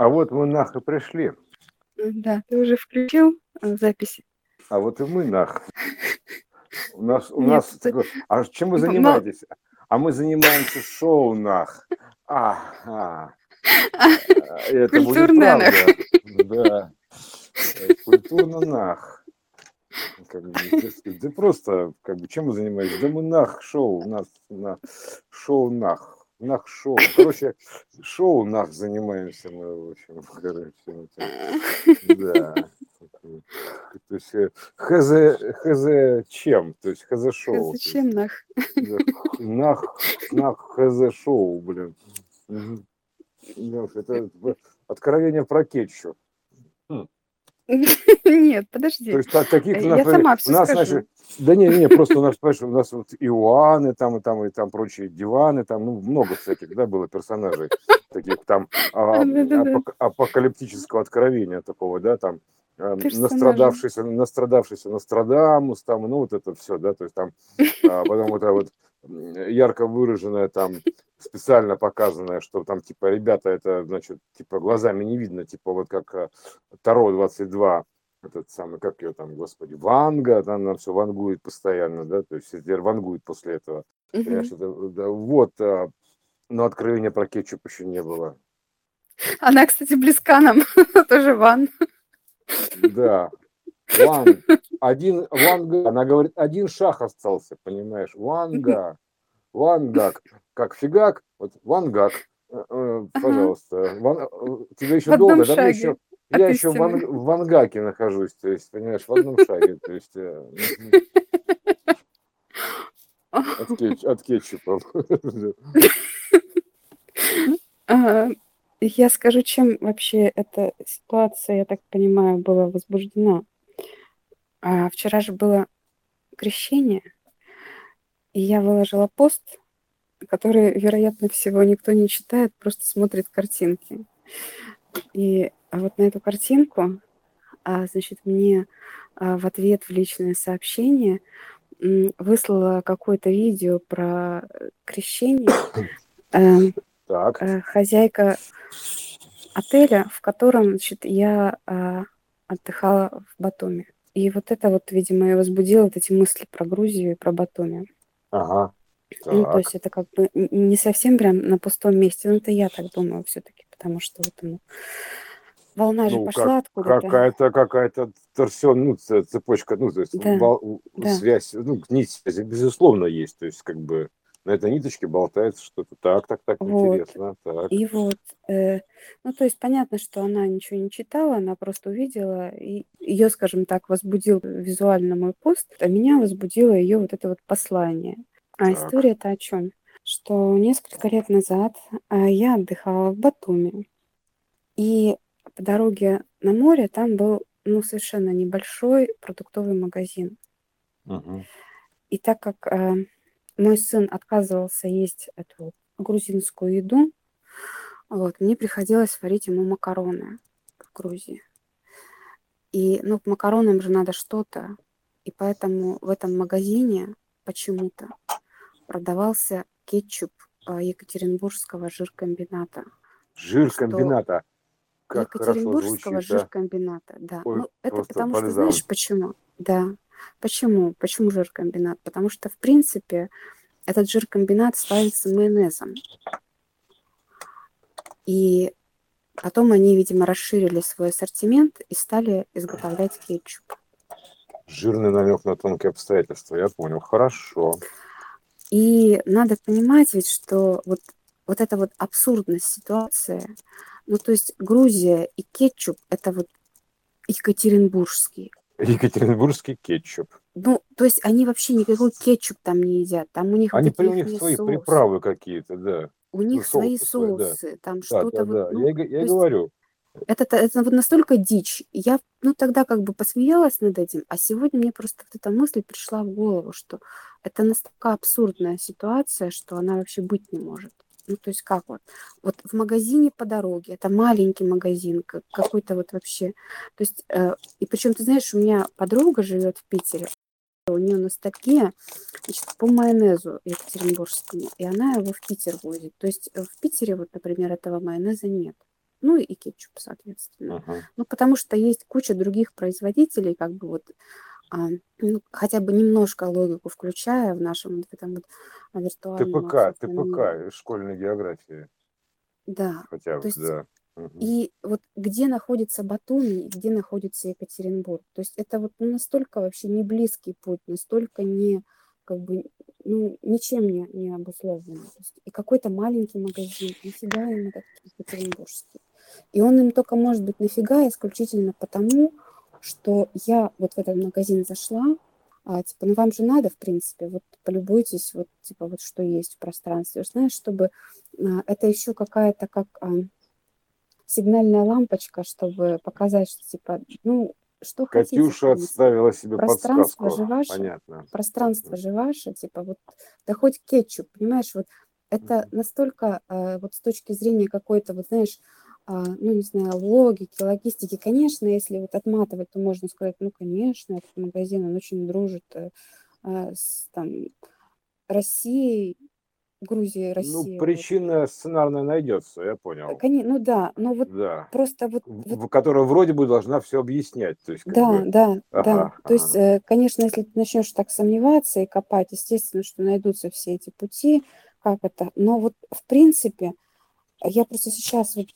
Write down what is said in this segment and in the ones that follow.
А вот мы нах и пришли. Да, ты уже включил э, записи? А вот и мы нах. У нас, у Нет, нас, ты- а чем вы Ну, занимаетесь? А мы занимаемся шоу нах. А, а. Это будет Культурное нах. Да. Э, Культурно нах. Как бы, да просто, как бы, чем мы занимаемся? Да мы нах шоу, у нас на шоу нах. Нах шоу. Короче, шоу нах занимаемся мы, в общем, короче, это, да. То есть э, хз, хз чем? То есть хз шоу. Зачем нах? Да, Нах, нах хз шоу, блин. Уж, Это в- откровение про кетчуп. Нет, То подожди. есть так, таких Я например, сама у всё нас, скажу. значит, да не, не, просто у нас, понимаешь, у нас вот Иоанны там и там и там прочие диваны, там, ну, много всяких, да, было персонажей таких там а, апок- апокалиптического откровения такого, да, там а, Персонажи. настрадавшийся, настрадавшийся Нострадамус, там, ну, вот это все, да, то есть там, а, потом вот это вот ярко выраженное там специально показанное, что там типа ребята это значит типа глазами не видно, типа вот как а, Таро 22 этот самый, как ее там, господи, Ванга, там она все вангует постоянно, да, то есть теперь вангует после этого. Понимаешь, это, да, вот, а, но откровения про кетчуп еще не было. Она, кстати, близка нам. Тоже Ван. Да. Ван, один, Ванга, она говорит, один шаг остался, понимаешь, Ванга, Вангак, как фигак, вот Вангак, э, э, пожалуйста, Ван, э, тебе еще В долго, да, еще, я еще в. Ван- в Вангаке нахожусь, то есть, понимаешь, в одном шаге, то есть, от, кетч- от кетчупа. А, Я скажу, чем вообще эта ситуация, я так понимаю, была возбуждена. А, Вчера же было крещение, и я выложила пост, который, вероятно всего, никто не читает, просто смотрит картинки. И вот на эту картинку, а, значит, мне а, в ответ в личное сообщение выслала какое-то видео про крещение эм, Так, э, хозяйка отеля, в котором, значит, я а, отдыхала в Батуми. И вот это вот, видимо, и возбудило вот эти мысли про Грузию и про Батуми. ага, Ну, то так. есть это как бы не совсем прям на пустом месте, но это я так думаю все-таки, потому что вот ну, волна же Ну, пошла откуда-то. какая-то какая-то торсион, ну, цепочка, ну, то есть Да, вал- да. связь, ну, нить связи, безусловно, есть. То есть, как бы на этой ниточке болтается что-то. Так, так, так, Вот. интересно. Так. И вот, э, ну, то есть понятно, что она ничего не читала, она просто увидела, и ее, скажем так, возбудил визуально мой пост, а меня возбудило ее вот это вот послание. А Так. история-то о чем? Что несколько лет назад а, я отдыхала в Батуми, и по дороге на море там был, ну, совершенно небольшой продуктовый магазин. Мгм. И так как э, мой сын отказывался есть эту грузинскую еду, вот, мне приходилось варить ему макароны в Грузии. И, ну, к макаронам же надо что-то. И поэтому в этом магазине почему-то продавался кетчуп э, Екатеринбургского жиркомбината. Жир Что комбината. Как Екатеринбургского звучит, а. жиркомбината, да. Ой, ну, это потому что, бальзам. знаешь, почему? Да. Почему? Почему жиркомбинат? Потому что, в принципе, этот жиркомбинат славится майонезом. И потом они, видимо, расширили свой ассортимент и стали изготовлять кетчуп. Жирный намек на тонкие обстоятельства. Я понял. Хорошо. И надо понимать ведь, что вот, вот эта вот абсурдность ситуации, ну, то есть Грузия и кетчуп – это вот екатеринбургский. Екатеринбургский кетчуп. Ну, то есть они вообще никакой кетчуп там не едят. Там у них Они при- у них свои соусы. приправы какие-то, да. У них свои соусы свои, да. там Да, что-то да, вот, да. ну, Я, я говорю. это, это вот настолько дичь. Я, ну, тогда как бы посмеялась над этим, а сегодня мне просто вот эта мысль пришла в голову, что это настолько абсурдная ситуация, что она вообще быть не может. Ну, то есть как вот? Вот в магазине по дороге, это маленький магазин, как- какой-то вот вообще. То есть, э, и причем, ты знаешь, у меня подруга живет в Питере, у нее ностальгия значит, по майонезу екатеринбургскому, и она его в Питер возит. То есть э, в Питере, вот, например, этого майонеза нет. ну и кетчуп, соответственно. Uh-huh. Ну, потому что есть куча других производителей, как бы вот а, ну, хотя бы немножко логику включая в нашем вот этом вот виртуальном... ТПК, ТПК, школьной географии. Да. Хотя бы, да. И вот где находится Батуми, где находится Екатеринбург. То есть это вот ну, настолько вообще не близкий путь, настолько не как бы ну, ничем не, не обусловлено. и какой-то маленький магазин, нафига им этот Екатеринбургский. И он им только может быть нафига исключительно потому, что я вот в этот магазин зашла, а, типа, ну вам же надо, в принципе, вот полюбуйтесь, вот, типа, вот что есть в пространстве. Знаешь, чтобы а, это еще какая-то как а, сигнальная лампочка, чтобы показать, что типа, ну, что Катюша хотите, отставила себе пространство подсказку. же ваше, Понятно. пространство же ваше, типа вот, да хоть кетчуп, понимаешь, вот это настолько э, вот с точки зрения какой-то, вот знаешь, ну не знаю, логики, логистики, конечно, если вот отматывать, то можно сказать, ну конечно, этот магазин, он очень дружит э, э с там Россией, Грузия, Ну, Россия. Вот. причина сценарная найдется, я понял. Коне- Ну да, но вот Да. просто вот, В, вот которая вроде бы должна все объяснять. То есть, да, бы, да, да. ага, То есть, ага. э, конечно, если ты начнешь так сомневаться и копать, естественно, что найдутся все эти пути, как это. Но вот в принципе, я просто сейчас вот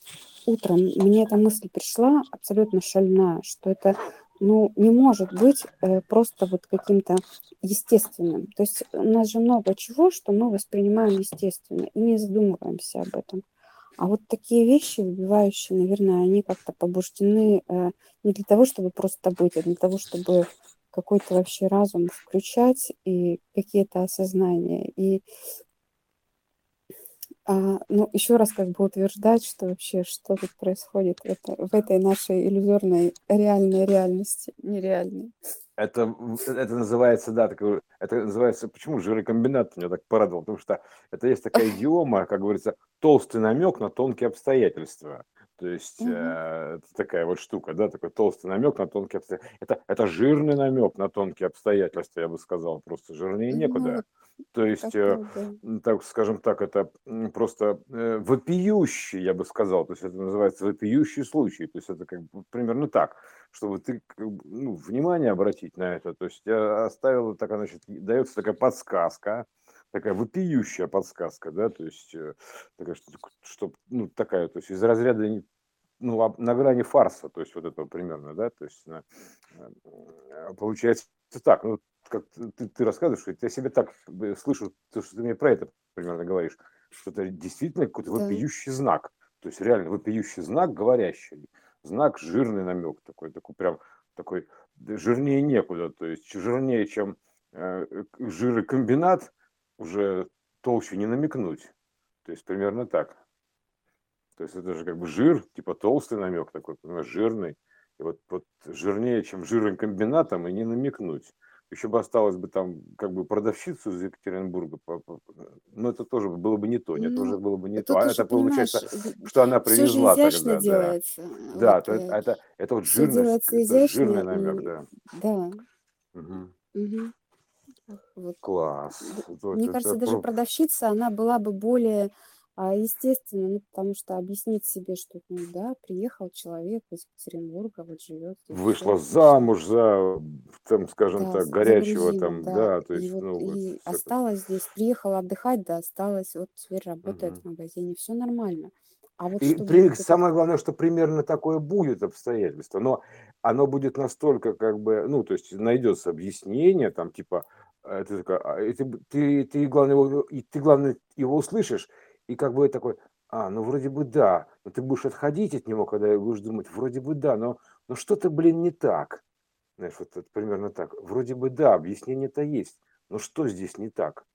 утром мне эта мысль пришла абсолютно шальная, что это ну, не может быть э, просто вот каким-то естественным. То есть у нас же много чего, что мы воспринимаем естественно и не задумываемся об этом. А вот такие вещи, выбивающие, наверное, они как-то побуждены э, не для того, чтобы просто быть, а для того, чтобы какой-то вообще разум включать и какие-то осознания. И а, ну, еще раз как бы утверждать, что вообще что тут происходит в, это, в этой нашей иллюзорной реальной реальности, нереальной. Это, это называется, да, такой, это называется, почему жирокомбинат меня так порадовал, потому что это есть такая идиома, как говорится, толстый намек на тонкие обстоятельства. То есть угу. э, это такая вот штука, да, такой толстый намек на тонкие обстоятельства. Это, это жирный намек на тонкие обстоятельства, я бы сказал, просто жирнее некуда. Ну, То есть, э, так скажем так, это просто э, вопиющий, я бы сказал, то есть это называется вопиющий случай. То есть это как бы примерно так, чтобы ты ну, внимание обратить на это. То есть я оставил, так, значит, дается такая подсказка, такая вопиющая подсказка, да, то есть э, такая, что, что ну, такая, то есть из разряда ну, на грани фарса, то есть вот этого примерно, да, то есть э, получается так, ну, как ты, ты рассказываешь, я себе так слышу, то, что ты мне про это примерно говоришь, что это действительно какой-то да. вопиющий знак, то есть реально вопиющий знак, говорящий, знак жирный намек такой, такой прям такой жирнее некуда, то есть жирнее, чем э, жирокомбинат, уже толще не намекнуть. То есть примерно так. То есть это же как бы жир, типа толстый намек такой, понимаешь, жирный. И вот, вот жирнее, чем жирным комбинатом, и не намекнуть. Еще бы осталось бы там как бы продавщицу из Екатеринбурга, но это тоже было бы не то, нет, ну, уже было бы не то. А это получается, что она привезла тогда. Делается. Да, вот, то это, это, это вот жирность, это жирный намек, да. Да. Угу. Угу. Вот. Класс. Мне это, кажется, это даже про... продавщица, она была бы более а, естественно, ну, потому что объяснить себе, что, ну, да, приехал человек из Екатеринбурга, вот живет. Вышла все, замуж за, там, скажем да, так, горячего там, да, да то есть, и, вот, ну, и вот, осталась это... здесь, приехала отдыхать, да, осталась, вот теперь работает угу. в магазине, все нормально. А вот и при, это... самое главное, что примерно такое будет обстоятельство, но оно будет настолько, как бы, ну, то есть найдется объяснение, там, типа, ты такой, а, ты, ты, ты, главное, его, ты, главное, его услышишь, и как бы такой, а, ну вроде бы да, но ты будешь отходить от него, когда будешь думать, вроде бы да, но, но что-то, блин, не так. Знаешь, вот это примерно так. Вроде бы да, объяснение-то есть, но что здесь не так?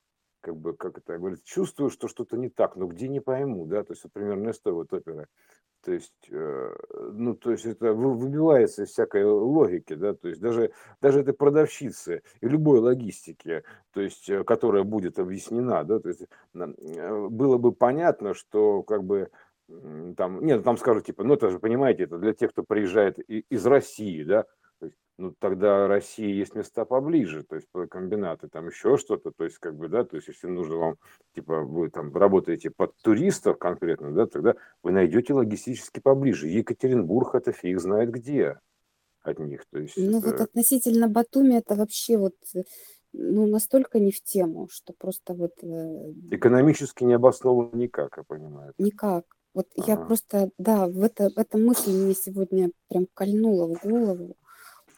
Как бы, как это говорит, чувствую, что что-то не так, но где не пойму, да, то есть из той вот оперы. То есть, э, ну, то есть это выбивается из всякой логики, да, то есть даже, даже этой продавщицы и любой логистики, то есть, э, которая будет объяснена, да, то есть э, было бы понятно, что как бы там, нет, там скажут, типа, ну, это же, понимаете, это для тех, кто приезжает из России, да, ну тогда России есть места поближе, то есть комбинаты, там еще что-то, то есть как бы, да, то есть если нужно вам, типа, вы там работаете под туристов конкретно, да, тогда вы найдете логистически поближе. Екатеринбург это фиг знает где от них, то есть Ну вот это относительно Батуми это вообще вот э, ну настолько не в тему, что просто вот э, экономически не обосновано никак, я понимаю. никак. Вот я Ага. просто, да, в это, эта мысль мне сегодня прям кольнула в голову.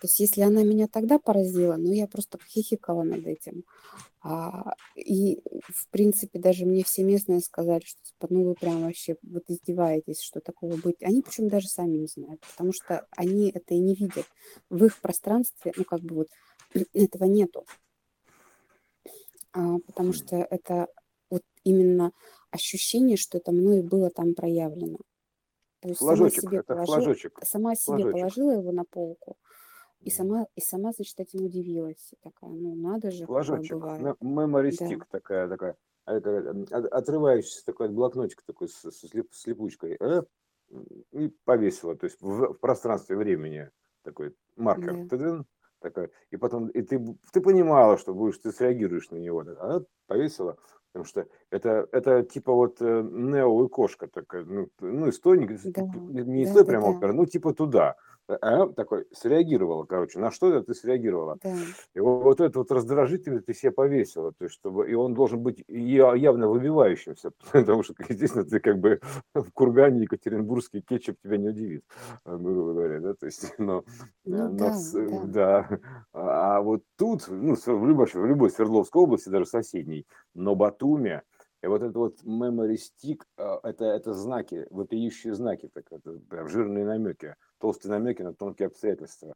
То есть если она меня тогда поразила, ну я просто хихикала над этим. А, и в принципе даже мне все местные сказали, что типа, ну вы прям вообще вот издеваетесь, что такого быть. Они причем даже сами не знают, потому что они это и не видят. В их пространстве, ну как бы вот этого нету. А, потому что это вот именно ощущение, что это мной было там проявлено. То есть сама Флажочек, себе это положила, флажочек, сама себе флажочек. положила его на полку, и сама, и сама, значит, этим удивилась. Такая, ну надо же, Флажочек, бывает. ме- memory Да, stick такая, такая, а, от- отрывающийся такой блокнотик такой с, с с липучкой, э, и повесила, то есть в, в пространстве времени такой маркер, да, такой, и потом, и ты, ты понимала, что будешь, ты среагируешь на него, так, а, повесила, потому что это, это типа вот э, Нео и кошка такая, ну, ну из той, не да, не да, той да, прямо да, оперы, ну типа туда, а, такой, среагировала, короче, на что это ты среагировала, да. и вот вот этот вот раздражитель ты себе повесила, то есть чтобы и он должен быть явно выбивающимся, потому что, естественно, ты как бы в кургане екатеринбургский кетчуп тебя не удивит, э, грубо говоря, да, то есть, но, Ну э, но да, с- да. да, а а вот тут, ну, в любой, в любой Свердловской области, даже соседней, но Батуми, и вот этот вот memory stick, э, это, это знаки, вопиющие знаки, так, это прям жирные намеки, толстые намеки на тонкие обстоятельства.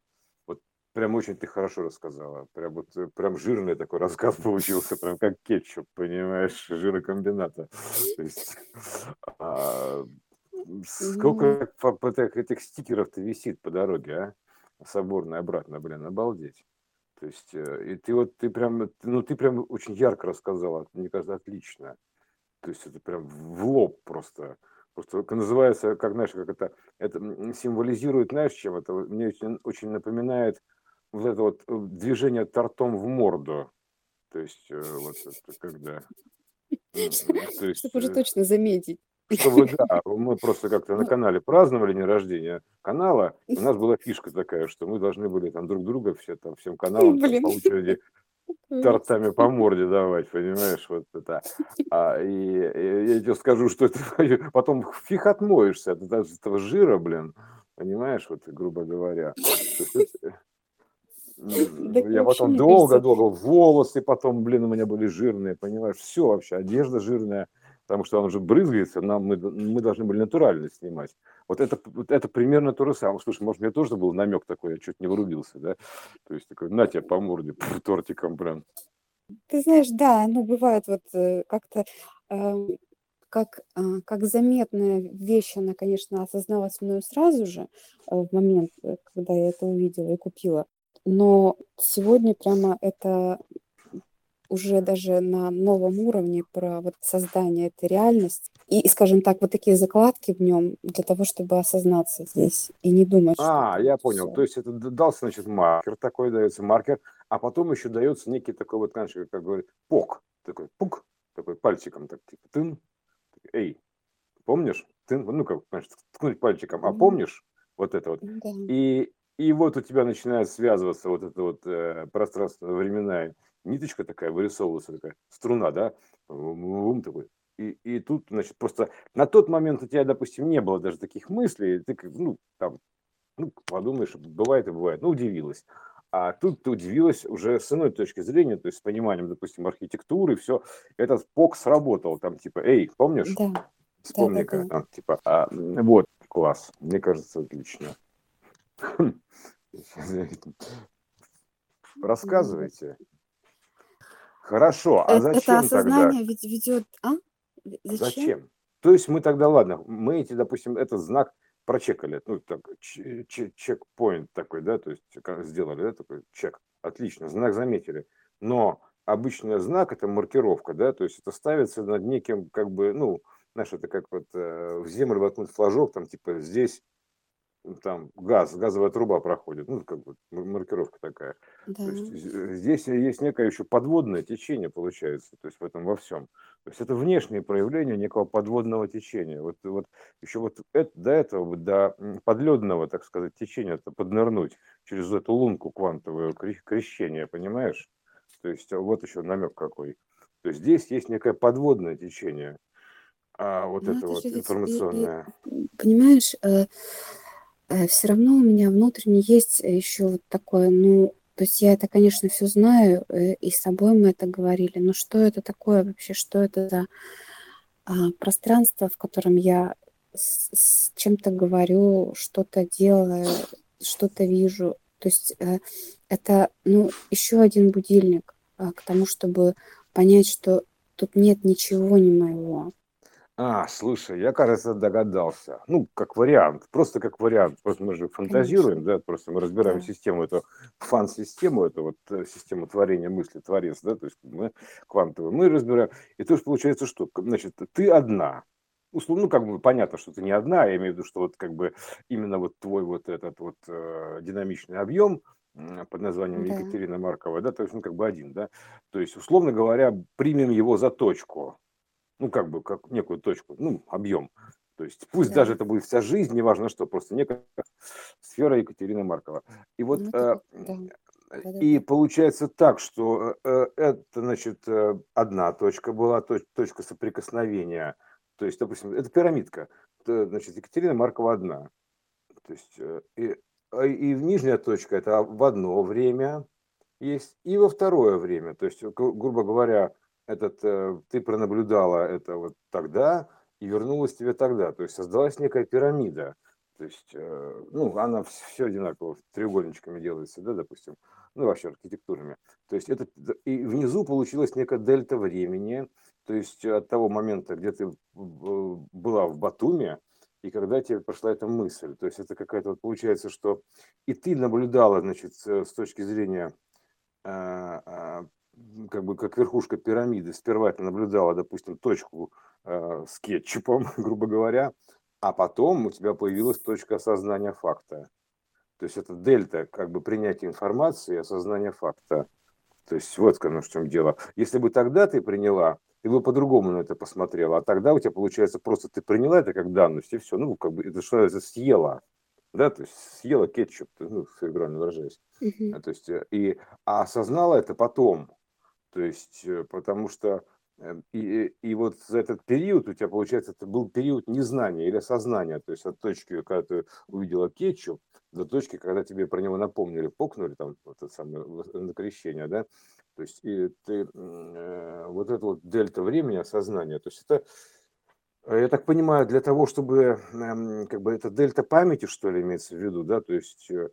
Вот Прям очень ты хорошо рассказала. Прям вот э, прям жирный такой рассказ получился, прям как кетчуп, понимаешь, жирокомбината. А, сколько этих стикеров-то висит по дороге, а? Соборная обратно, блин, обалдеть. То есть, э, и ты вот, ты прям, ну, ты прям очень ярко рассказала, мне кажется, отлично. То есть это прям в лоб просто. Просто называется, как знаешь, как это, это символизирует, знаешь, чем это? Мне очень, очень напоминает вот это вот э, движение тортом в морду. То есть э, вот это когда, то есть, Чтобы уже э, точно заметить. чтобы, да, мы просто как-то на Ну, канале праздновали день рождения канала, у нас была фишка такая, что мы должны были там друг друга все там всем каналам там по очереди. Тортами по морде давать, понимаешь, вот это. А, и, и я тебе скажу, что это потом фиг отмоешься от этого жира, блин, понимаешь, вот грубо говоря. Так я потом долго-долго, волосы потом, блин, у меня были жирные, понимаешь, все вообще, одежда жирная, потому что он уже брызгается, нам, мы, мы должны были натурально снимать. Вот это, вот это примерно то же самое. Слушай, может, мне тоже был намек такой, я чуть не вырубился, да? То есть такой, на тебе по морде, пф, тортиком прям. ты знаешь, да, ну бывает вот э, как-то эм, как, а, как заметная вещь, она, конечно, осозналась мною сразу же э, в момент, э, когда я это увидела и купила. Но сегодня прямо это уже даже на новом уровне про вот создание этой реальности. И, скажем так, вот такие закладки в нем для того, чтобы осознаться здесь и не думать, А, это я понял. То все. есть это дался, значит, маркер такой, дается маркер, а потом еще дается некий такой вот, знаешь, как говорит, пок, такой пук, такой пальчиком, так типа, тын, эй, помнишь? Тын, ну как, знаешь, ткнуть пальчиком, а помнишь вот это вот? да. И, и вот у тебя начинает связываться вот эта вот э, пространство-временная ниточка такая, вырисовывается такая струна, да, Вум, такой. И, и тут, значит, просто на тот момент у тебя, допустим, не было даже таких мыслей, ты, ну, там, ну, подумаешь, бывает и бывает, ну, удивилась. А тут ты удивилась уже с иной точки зрения, то есть с пониманием, допустим, архитектуры, все. Этот ПОК сработал, там, типа, эй, помнишь? Да, да, да, Вспомни-ка, да. там, типа, а, вот, класс, мне кажется, отлично. Рассказывайте. Хорошо, а э- это зачем тогда? осознание ведь ведет... А? Зачем? Зачем? То есть мы тогда, ладно, мы эти, допустим, этот знак прочекали, ну, так, чекпоинт такой, да, то есть сделали, да, такой чек, отлично, знак заметили, но обычный знак это маркировка, да, то есть это ставится над неким, как бы, ну, знаешь, это как вот э, в землю воткнуть флажок, там, типа, здесь там газ, газовая труба проходит, ну, как бы маркировка такая. Да. То есть здесь есть некое еще подводное течение, получается, то есть в этом во всем. То есть это внешнее проявление некого подводного течения. Вот, вот еще вот это, до этого, до подледного, так сказать, течения, это поднырнуть через эту лунку квантовую крещение, понимаешь? То есть вот еще намек какой. То есть здесь есть некое подводное течение, а вот ну, это, это вот информационное. И, и, понимаешь, э, э, все равно у меня внутренне есть еще вот такое, ну, то есть я это, конечно, все знаю, э, и с собой мы это говорили, но что это такое вообще, что это за э, пространство, в котором я с, с чем-то говорю, что-то делаю, что-то вижу. То есть э, это, ну, еще один будильник э, к тому, чтобы понять, что тут нет ничего не моего. А, слушай, я, кажется, догадался. Ну, как вариант, просто как вариант. Просто мы же фантазируем, Конечно. да, просто мы разбираем Да. систему, эту фан-систему, эту вот э, систему творения мысли, творец, да, то есть мы квантовую, мы разбираем. И то есть получается что? Значит, ты одна. Условно, ну, как бы понятно, что ты не одна, я имею в виду, что вот как бы именно вот твой вот этот вот э, динамичный объем под названием Да. Екатерина Маркова, да, то есть он как бы один, да. То есть, условно говоря, примем его за точку ну, как бы, как некую точку, ну, объем. То есть пусть да. даже это будет вся жизнь, неважно что, просто некая сфера Екатерины Маркова. И вот ну, э, да. и получается так, что э, это, значит, э, одна точка была, точ, точка соприкосновения. То есть, допустим, это пирамидка. Это, значит, Екатерина Маркова одна. То есть, э, и, а, и нижняя точка это в одно время есть, и во второе время. То есть, грубо говоря, этот, э, ты пронаблюдала это вот тогда и вернулась тебе тогда. То есть создалась некая пирамида. То есть, э, ну, она все одинаково, треугольничками делается, да, допустим, ну, вообще архитектурами. То есть это, и внизу получилась некая дельта времени, то есть от того момента, где ты была в Батуме, и когда тебе прошла эта мысль. То есть это какая-то, вот получается, что и ты наблюдала, значит, с точки зрения как бы как верхушка пирамиды, сперва ты наблюдала, допустим, точку э, с кетчупом, грубо говоря, а потом у тебя появилась точка осознания факта. То есть это дельта, как бы принятие информации и осознание факта. То есть вот оно в чем дело. Если бы тогда ты приняла, ты бы по-другому на это посмотрела, а тогда у тебя получается просто ты приняла это как данность, и все, ну, как бы это что это съела, да, то есть съела кетчуп, ну, фигурально выражаясь. Uh-huh. То есть, э, и, а осознала это потом, то есть, э, потому что э, и, и вот за этот период у тебя, получается, это был период незнания или сознания, то есть от точки, когда ты увидела кетчуп, до точки, когда тебе про него напомнили, покнули там вот это самое на крещение, да, то есть и ты э, вот это вот дельта времени осознания, то есть это я так понимаю, для того, чтобы э, как бы это дельта памяти, что ли, имеется в виду, да, то есть э,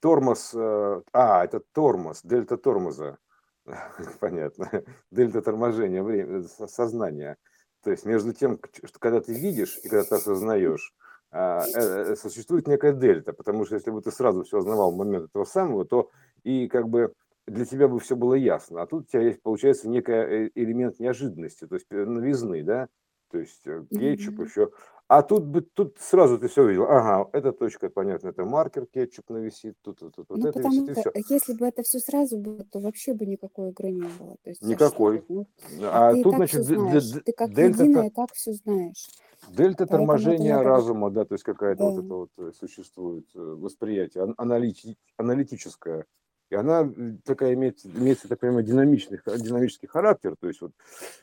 тормоз, э, а, это тормоз, дельта тормоза, понятно, дельта торможения времени, сознания. То есть между тем, что когда ты видишь и когда ты осознаешь, а, э, э, существует некая дельта, потому что если бы ты сразу все узнавал в момент этого самого, то и как бы для тебя бы все было ясно. А тут у тебя есть, получается, некий э, элемент неожиданности, то есть новизны, да, то есть кетчуп mm-hmm. еще а тут бы тут сразу ты все увидел. Ага, эта точка, понятно, это маркер кетчуп нависит, тут, тут, тут, вот ну, это потому висит, что, если бы это все сразу было, то вообще бы никакой игры не было. То есть, никакой. Ну, а, а ты тут, значит, знаешь. ты как дельта, единое так все знаешь. Дельта торможения разума, да, то есть какая-то да. вот это вот существует э, восприятие аналити, аналитическое. И она такая имеет, имеет, я так понимаю, динамичный, динамический характер. То есть вот,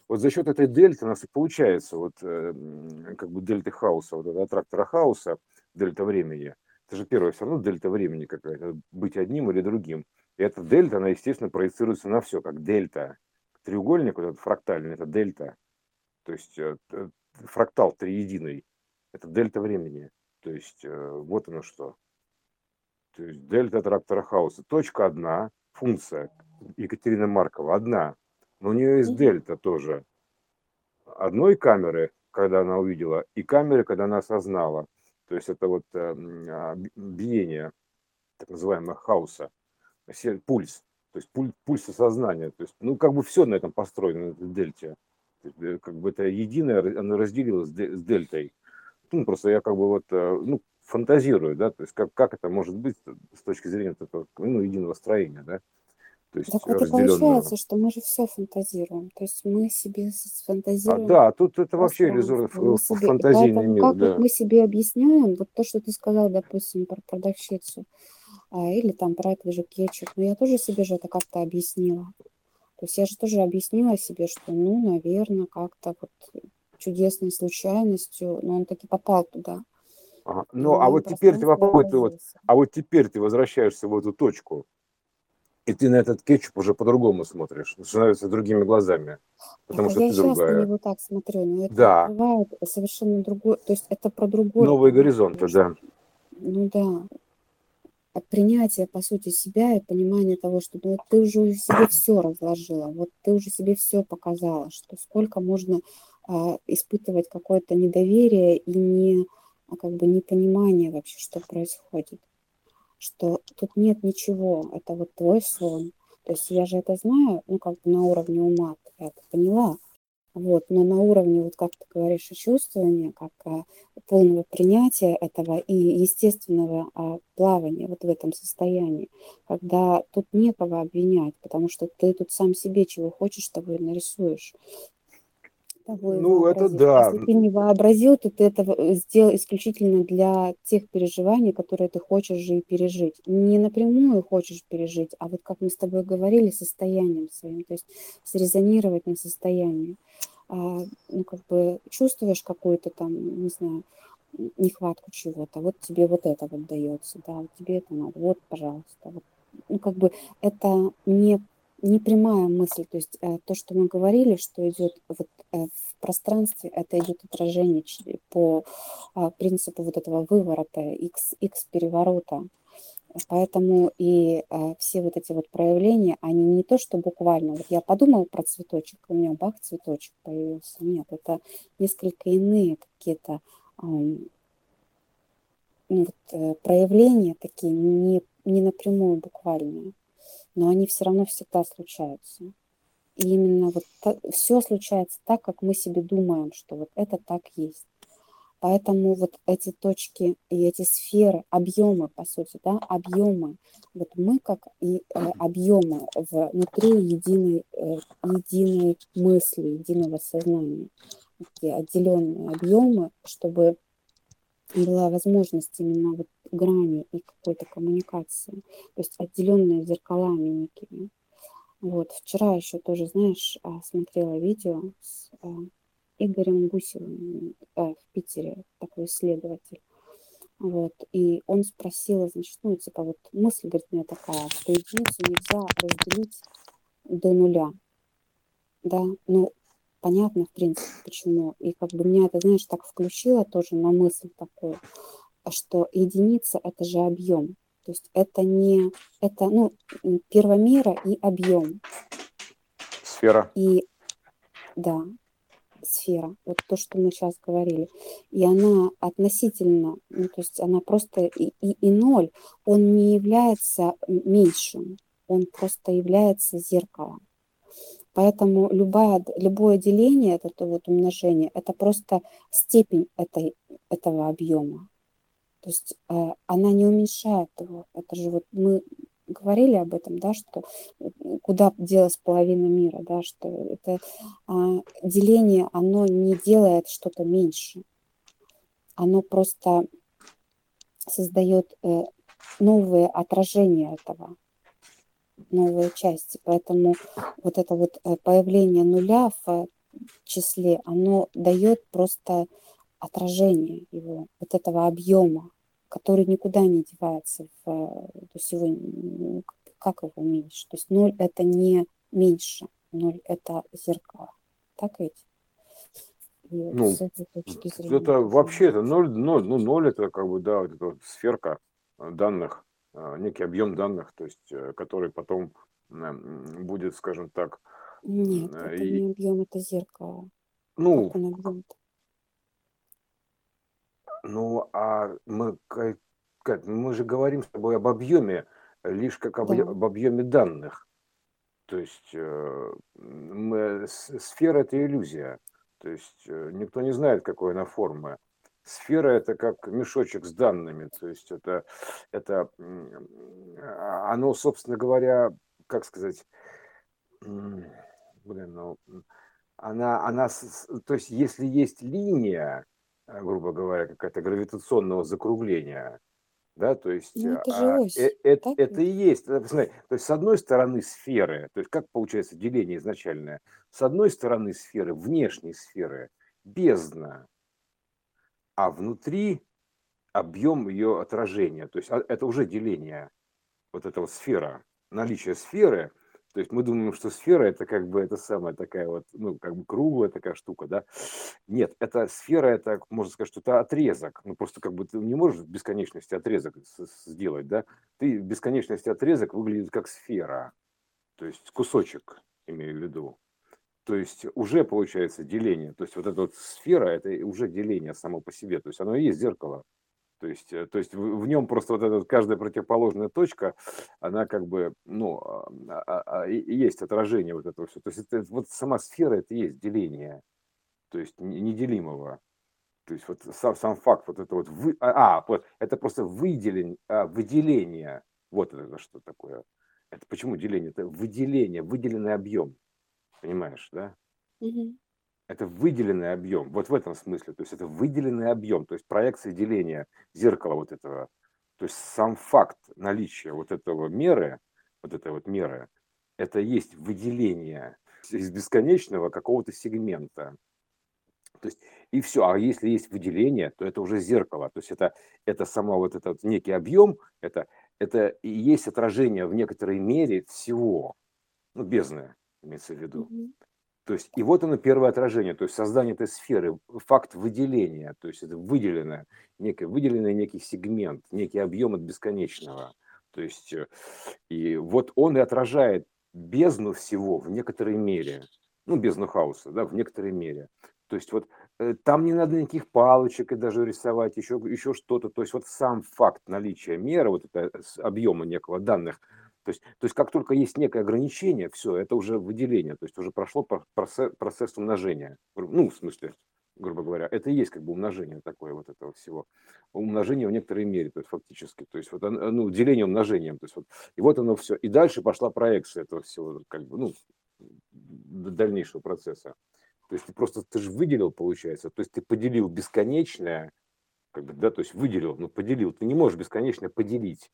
вот за счет этой дельты у нас и получается вот э, как бы дельты хаоса, вот этого трактора хаоса, дельта времени. Это же первое все равно дельта времени какая-то, быть одним или другим. И эта дельта, она, естественно, проецируется на все, как дельта. Треугольник, вот этот фрактальный, это дельта. То есть э, фрактал триединый, это дельта времени. То есть э, вот оно что. То есть дельта трактора хаоса. Точка одна, функция Екатерины Маркова одна, но у нее есть дельта тоже. Одной камеры, когда она увидела, и камеры, когда она осознала. То есть это вот э, биение, так называемого хаоса, пульс, то есть пульс, пульс сознания. То есть, ну, как бы все на этом построено, на этой дельте. Есть, э, как бы это единое, оно разделилось с дельтой. ну, просто я как бы вот, э, ну, фантазирую, да, то есть как, как это может быть с точки зрения такого, ну, единого строения, да, то есть так вот и получается, что мы же все фантазируем. То есть мы себе сфантазируем. А, да, тут это вообще иллюзорный фантазийный мир. Как да. вот мы себе объясняем, вот то, что ты сказал, допустим, про продавщицу, а, или там про этот же кетчуп, ну я тоже себе же это как-то объяснила. То есть я же тоже объяснила себе, что, ну, наверное, как-то вот чудесной случайностью, но он таки попал туда. Ага. Ну, а вот теперь ты попробуй, ты вот, а вот теперь ты возвращаешься в эту точку, и ты на этот кетчуп уже по-другому смотришь, становится другими глазами, потому это что я ты другая. на него так смотрю, но это да. бывает совершенно другое, то есть это про другое. Новые горизонты, да. Ну да, от принятия, по сути, себя и понимания того, что ну, вот ты уже себе все разложила, вот ты уже себе все показала, что сколько можно а, испытывать какое-то недоверие и не, а, как бы непонимание вообще, что происходит. Что тут нет ничего, это вот твой сон. То есть я же это знаю, ну, как бы на уровне ума, я это поняла, вот, но на уровне, вот как ты говоришь, чувствования, как а, полного принятия этого и естественного а, плавания вот в этом состоянии, когда тут некого обвинять, потому что ты тут сам себе чего хочешь, того и нарисуешь того Ну, это да. Если ты не вообразил, то ты это э, сделал исключительно для тех переживаний, которые ты хочешь же и пережить. Не напрямую хочешь пережить, а вот как мы с тобой говорили, состоянием своим, то есть срезонировать на состоянии. А, ну, как бы чувствуешь какую-то там, не знаю, нехватку чего-то, вот тебе вот это вот дается, да, вот тебе это надо, вот, пожалуйста. Вот. Ну, как бы это не не прямая мысль, то есть э, то, что мы говорили, что идет вот э, в пространстве, это идет отражение по э, принципу вот этого выворота, x, x переворота. Поэтому и э, все вот эти вот проявления, они не то, что буквально, вот я подумала про цветочек, у меня бах, цветочек появился. Нет, это несколько иные какие-то ну, вот, проявления такие, не, не напрямую буквальные но они все равно всегда случаются. И именно вот все случается так, как мы себе думаем, что вот это так есть. Поэтому вот эти точки и эти сферы, объемы, по сути, да, объемы, вот мы как и э, объемы внутри единой, э, единой мысли, единого сознания, такие отделенные объемы, чтобы была возможность именно вот грани и какой-то коммуникации, то есть отделенные зеркалами некими. Вот, вчера еще тоже, знаешь, а, смотрела видео с а, Игорем Гусевым в Питере, такой исследователь. Вот, и он спросил, значит, ну, типа, вот мысль, говорит, у меня такая, что единицу нельзя разделить до нуля. Да, ну, понятно, в принципе, почему. И как бы меня это, знаешь, так включило тоже на мысль такую, что единица – это же объем. То есть это не, это, ну, первомера и объем. Сфера. И, да, сфера, вот то, что мы сейчас говорили. И она относительно, ну, то есть она просто и, и, и ноль, он не является меньшим, он просто является зеркалом. Поэтому любое, любое деление, это вот умножение, это просто степень этой, этого объема. То есть э, она не уменьшает его. Это же вот мы говорили об этом, да, что куда делась половина мира, да, что это а, деление, оно не делает что-то меньше. Оно просто создает э, новые отражения этого новые части. Поэтому вот это вот э, появление нуля в числе, оно дает просто отражение его, вот этого объема, который никуда не девается. В, то есть его, как его уменьшить? То есть ноль это не меньше, ноль это зеркало. Так ведь? ну, это вообще это ноль, ноль, ну ноль это как бы, да, вот эта вот сферка э, данных, некий объем данных, то есть э, который потом будет, скажем так. Нет, это и... не объем, это зеркало. Ну, ну, а мы, как, мы же говорим с тобой об объеме, лишь как об, да. об объеме данных. То есть э, мы, сфера – это иллюзия. То есть э, никто не знает, какой она формы. Сфера – это как мешочек с данными, то есть это, это оно, собственно говоря, как сказать, блин, ну, она, она, то есть если есть линия, э, грубо говоря, какая-то гравитационного закругления, да, то есть Ну, это а, ось, э, э- так это и есть, э, посмотри, то есть с одной стороны сферы, то есть как получается деление изначальное, с одной стороны сферы, внешней сферы, бездна, а внутри объем ее отражения, то есть а, это уже деление, вот эта вот сфера, наличие сферы, то есть мы думаем, что сфера это как бы это самая такая вот, ну, как бы круглая такая штука, да. Нет, это сфера, это, можно сказать, что это отрезок. Ну, просто как бы ты не можешь в бесконечности отрезок сделать, да. Ты в бесконечности отрезок выглядит как сфера, то есть кусочек, имею в виду. То есть уже получается деление. То есть вот эта вот сфера, это уже деление само по себе. То есть оно и есть зеркало. То есть, э, то есть в, нем просто вот эта каждая противоположная точка, она как бы, ну, а, а, а, есть отражение вот этого все. То есть это, вот сама сфера это и есть деление, то есть неделимого. То есть вот сам, сам факт вот это вот, вы, а, вот, это просто выделение, а, выделение, вот это что такое. Это почему деление? Это выделение, выделенный объем, понимаешь, да? Мгм. Это выделенный объем, вот в этом смысле, то есть это выделенный объем, то есть проекция деления зеркала вот этого, то есть сам факт наличия вот этого меры, вот этой вот меры, это есть выделение из бесконечного какого-то сегмента. То есть и все. А если есть выделение, то это уже зеркало. То есть это, это само вот этот некий объем, это, это и есть отражение в некоторой мере всего. Ну, бездны, имеется в виду. То есть, и вот оно первое отражение, то есть создание этой сферы, факт выделения, то есть это выделенное, некий, выделенный некий сегмент, некий объем от бесконечного. То есть, э, и вот он и отражает бездну всего в некоторой мере, ну, бездну хаоса, да, в некоторой мере. То есть вот э, там не надо никаких палочек и даже рисовать, еще, еще что-то. То есть вот сам факт наличия меры, вот это объема некого данных – то есть, то есть как только есть некое ограничение, все, это уже выделение, то есть уже прошло процесс, процесс умножения. Ну, в смысле, грубо говоря, это и есть как бы умножение такое вот этого всего. Умножение в некоторой мере, то есть фактически. То есть вот, ну, деление умножением. То есть вот, и вот оно все. И дальше пошла проекция этого всего, как бы, ну, дальнейшего процесса. То есть ты просто, ты же выделил, получается, то есть ты поделил бесконечное, как бы, да, то есть выделил, ну, поделил. Ты не можешь бесконечно поделить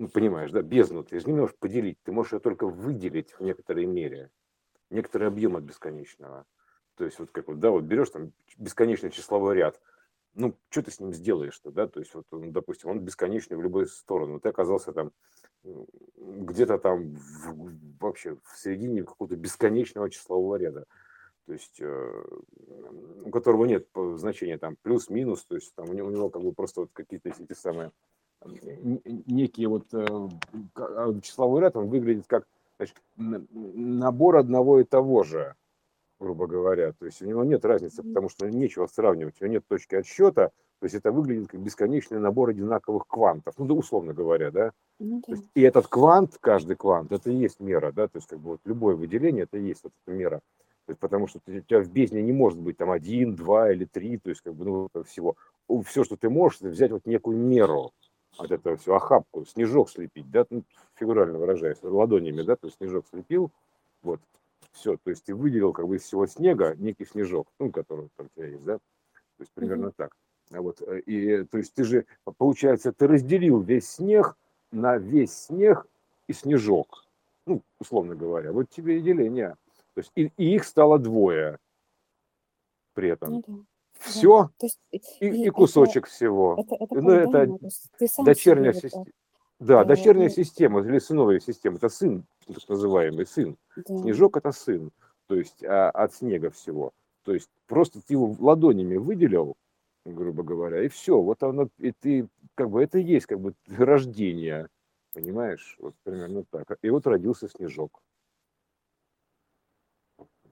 ну, понимаешь, да, бездну. Ты же не можешь поделить, ты можешь ее только выделить в некоторой мере, некоторый объем от бесконечного. То есть вот как вот, да, вот берешь там бесконечный числовой ряд, ну, что ты с ним сделаешь-то, да, то есть вот, он, допустим, он бесконечный в любую сторону, ты оказался там где-то там в, вообще в середине какого-то бесконечного числового ряда, то есть э, у которого нет значения там плюс-минус, то есть там у него, у него как бы просто вот какие-то эти самые некий вот э, а, числовой ряд, он выглядит как значит, набор одного и того же, грубо говоря. То есть у него нет разницы, потому что нечего сравнивать, у него нет точки отсчета, то есть это выглядит как бесконечный набор одинаковых квантов, ну да, условно говоря, да. Ну, да. Есть, и этот квант, каждый квант, это и есть мера, да, то есть как бы вот любое выделение, это и есть вот эта мера. То есть, потому что у тебя в бездне не может быть там один, два или три, то есть как бы ну, всего. Все, что ты можешь, взять вот некую меру, от этого все, охапку, снежок слепить, да, ну, фигурально выражаясь, ладонями, да, то есть снежок слепил, вот, все, то есть ты выделил как бы из всего снега некий снежок, ну, который там у тебя есть, да, то есть примерно mm-hmm. так. А вот, э, и, то есть ты же, получается, ты разделил весь снег на весь снег и снежок, ну, условно говоря, вот тебе и деление. То есть и, и их стало двое при этом. Да все да. и, и, и кусочек это, всего. Это, это, ну, это дочерняя система. Да, дочерняя э, система или сыновая система. Это сын, так называемый сын. Да. Снежок это сын, то есть а, от снега всего. То есть просто ты его ладонями выделил, грубо говоря, и все. Вот оно, и ты, как бы, это и есть, как бы, рождение, понимаешь? Вот примерно так. И вот родился снежок.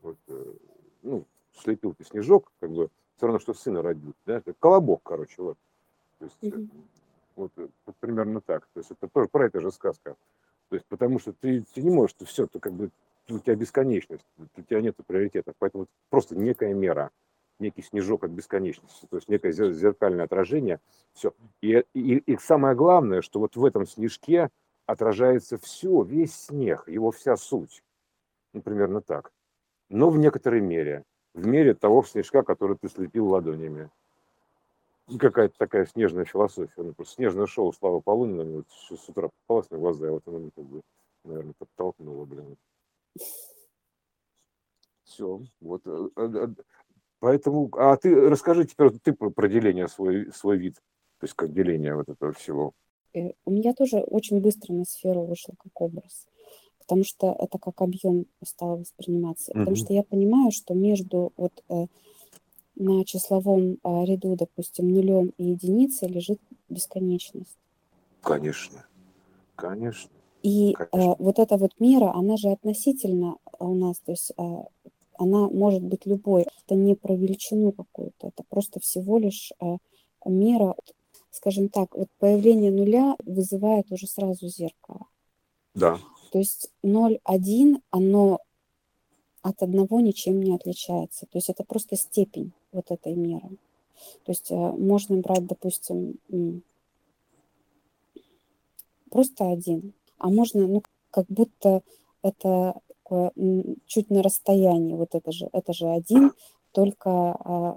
Вот, э, ну, слепил ты снежок, как бы, все равно, что сына родить, да, колобок, короче, вот. То есть, mm-hmm. вот, вот примерно так. То есть это тоже про это же сказка. То есть потому что ты, ты не можешь, ты все, ты как бы у тебя бесконечность, у тебя нет приоритетов, поэтому просто некая мера. некий снежок от бесконечности, то есть некое зеркальное отражение. Все. И, и, и самое главное, что вот в этом снежке отражается все, весь снег, его вся суть. Ну, примерно так. Но в некоторой мере. В мере того снежка, который ты слепил ладонями. Какая-то такая снежная философия. Ну, просто снежное шоу Слава Полунина мне вот с утра попалась на глаза, и вот оно мне как бы, наверное, подтолкнуло, блин. Все. Вот. Э, э, э, поэтому, а ты расскажи теперь ты про деление свой, свой вид, то есть как деление вот этого всего. У меня тоже очень быстро на сферу вышел как образ, потому что это как объем стало восприниматься. Mm-hmm. Потому что я понимаю, что между вот э, на числовом э, ряду, допустим, нулем и единицей лежит бесконечность. Конечно, конечно. И э, вот эта вот мера, она же относительно у нас, то есть э, она может быть любой. Это не про величину какую-то, это просто всего лишь э, мера, скажем так, вот появление нуля вызывает уже сразу зеркало. Да. То есть 0,1, оно от одного ничем не отличается. То есть это просто степень вот этой меры. То есть э, можно брать, допустим, просто один, а можно, ну, как будто это такое чуть на расстоянии, вот это же, это же один, только а,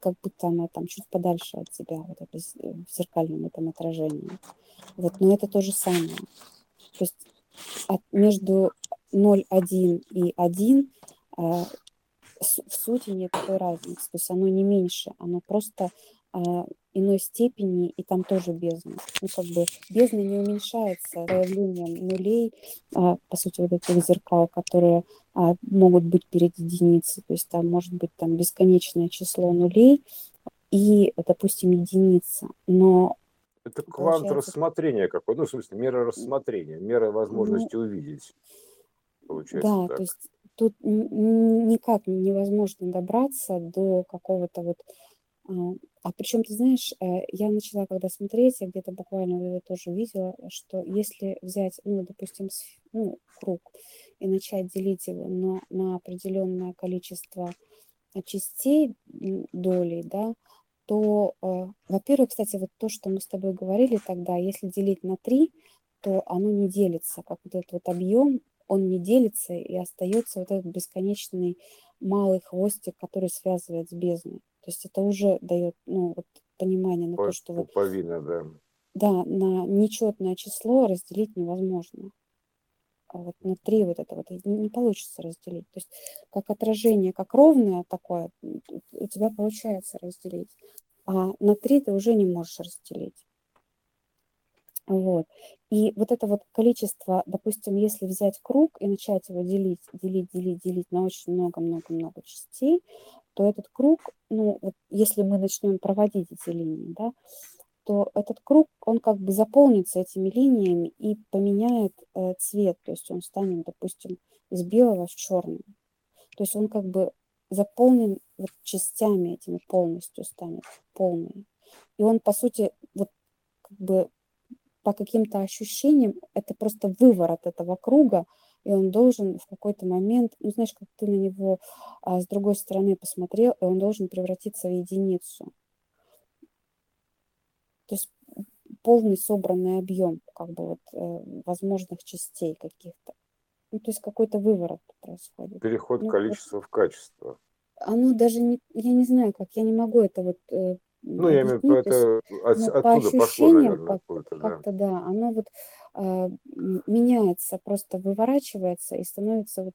как будто она там чуть подальше от тебя, вот это в зеркальном этом отражении. Вот, но это то же самое. То есть между 0,1 и 1 э, в сути нет такой разницы. То есть оно не меньше, оно просто э, иной степени, и там тоже бездна. Ну, как бы бездна не уменьшается появлением нулей, а, по сути, вот этих зеркал, которые а, могут быть перед единицей. То есть там может быть там бесконечное число нулей и, допустим, единица. Но это квант получается... рассмотрения какой, ну, в смысле, мера рассмотрения, мера возможности ну, увидеть. Получается да, так. то есть тут никак невозможно добраться до какого-то вот а, а причем, ты знаешь, э, я начала когда смотреть, я где-то буквально тоже видела, что если взять, ну, допустим, ну, круг и начать делить его на, на определенное количество частей, долей, да, то, э, во-первых, кстати, вот то, что мы с тобой говорили тогда, если делить на 3, то оно не делится, как вот этот вот объем, он не делится и остается вот этот бесконечный малый хвостик, который связывает с бездной. То есть это уже дает ну, вот, понимание на то, что вот, Пуповина, да. да, на нечетное число разделить невозможно. А вот на три вот это вот не получится разделить. То есть как отражение, как ровное такое, у тебя получается разделить. А на три ты уже не можешь разделить. Вот. И вот это вот количество, допустим, если взять круг и начать его делить, делить, делить, делить на очень много-много-много частей, то этот круг, ну, вот если мы начнем проводить эти линии, да, то этот круг, он как бы заполнится этими линиями и поменяет э, цвет, то есть он станет, допустим, из белого в черный. То есть он как бы заполнен вот частями этими полностью станет полный. И он, по сути, вот как бы по каким-то ощущениям, это просто выворот этого круга, и он должен в какой-то момент, ну, знаешь, как ты на него а, с другой стороны посмотрел, и он должен превратиться в единицу. То есть полный собранный объем как бы вот э, возможных частей каких-то. Ну, то есть какой-то выворот происходит. Переход ну, количества вот, в качество. Оно даже не, я не знаю, как, я не могу это вот э, ну, я имею в виду, это от, ну, оттуда по пошло, наверное, как, как-то, да. да, оно вот э, меняется, просто выворачивается и становится вот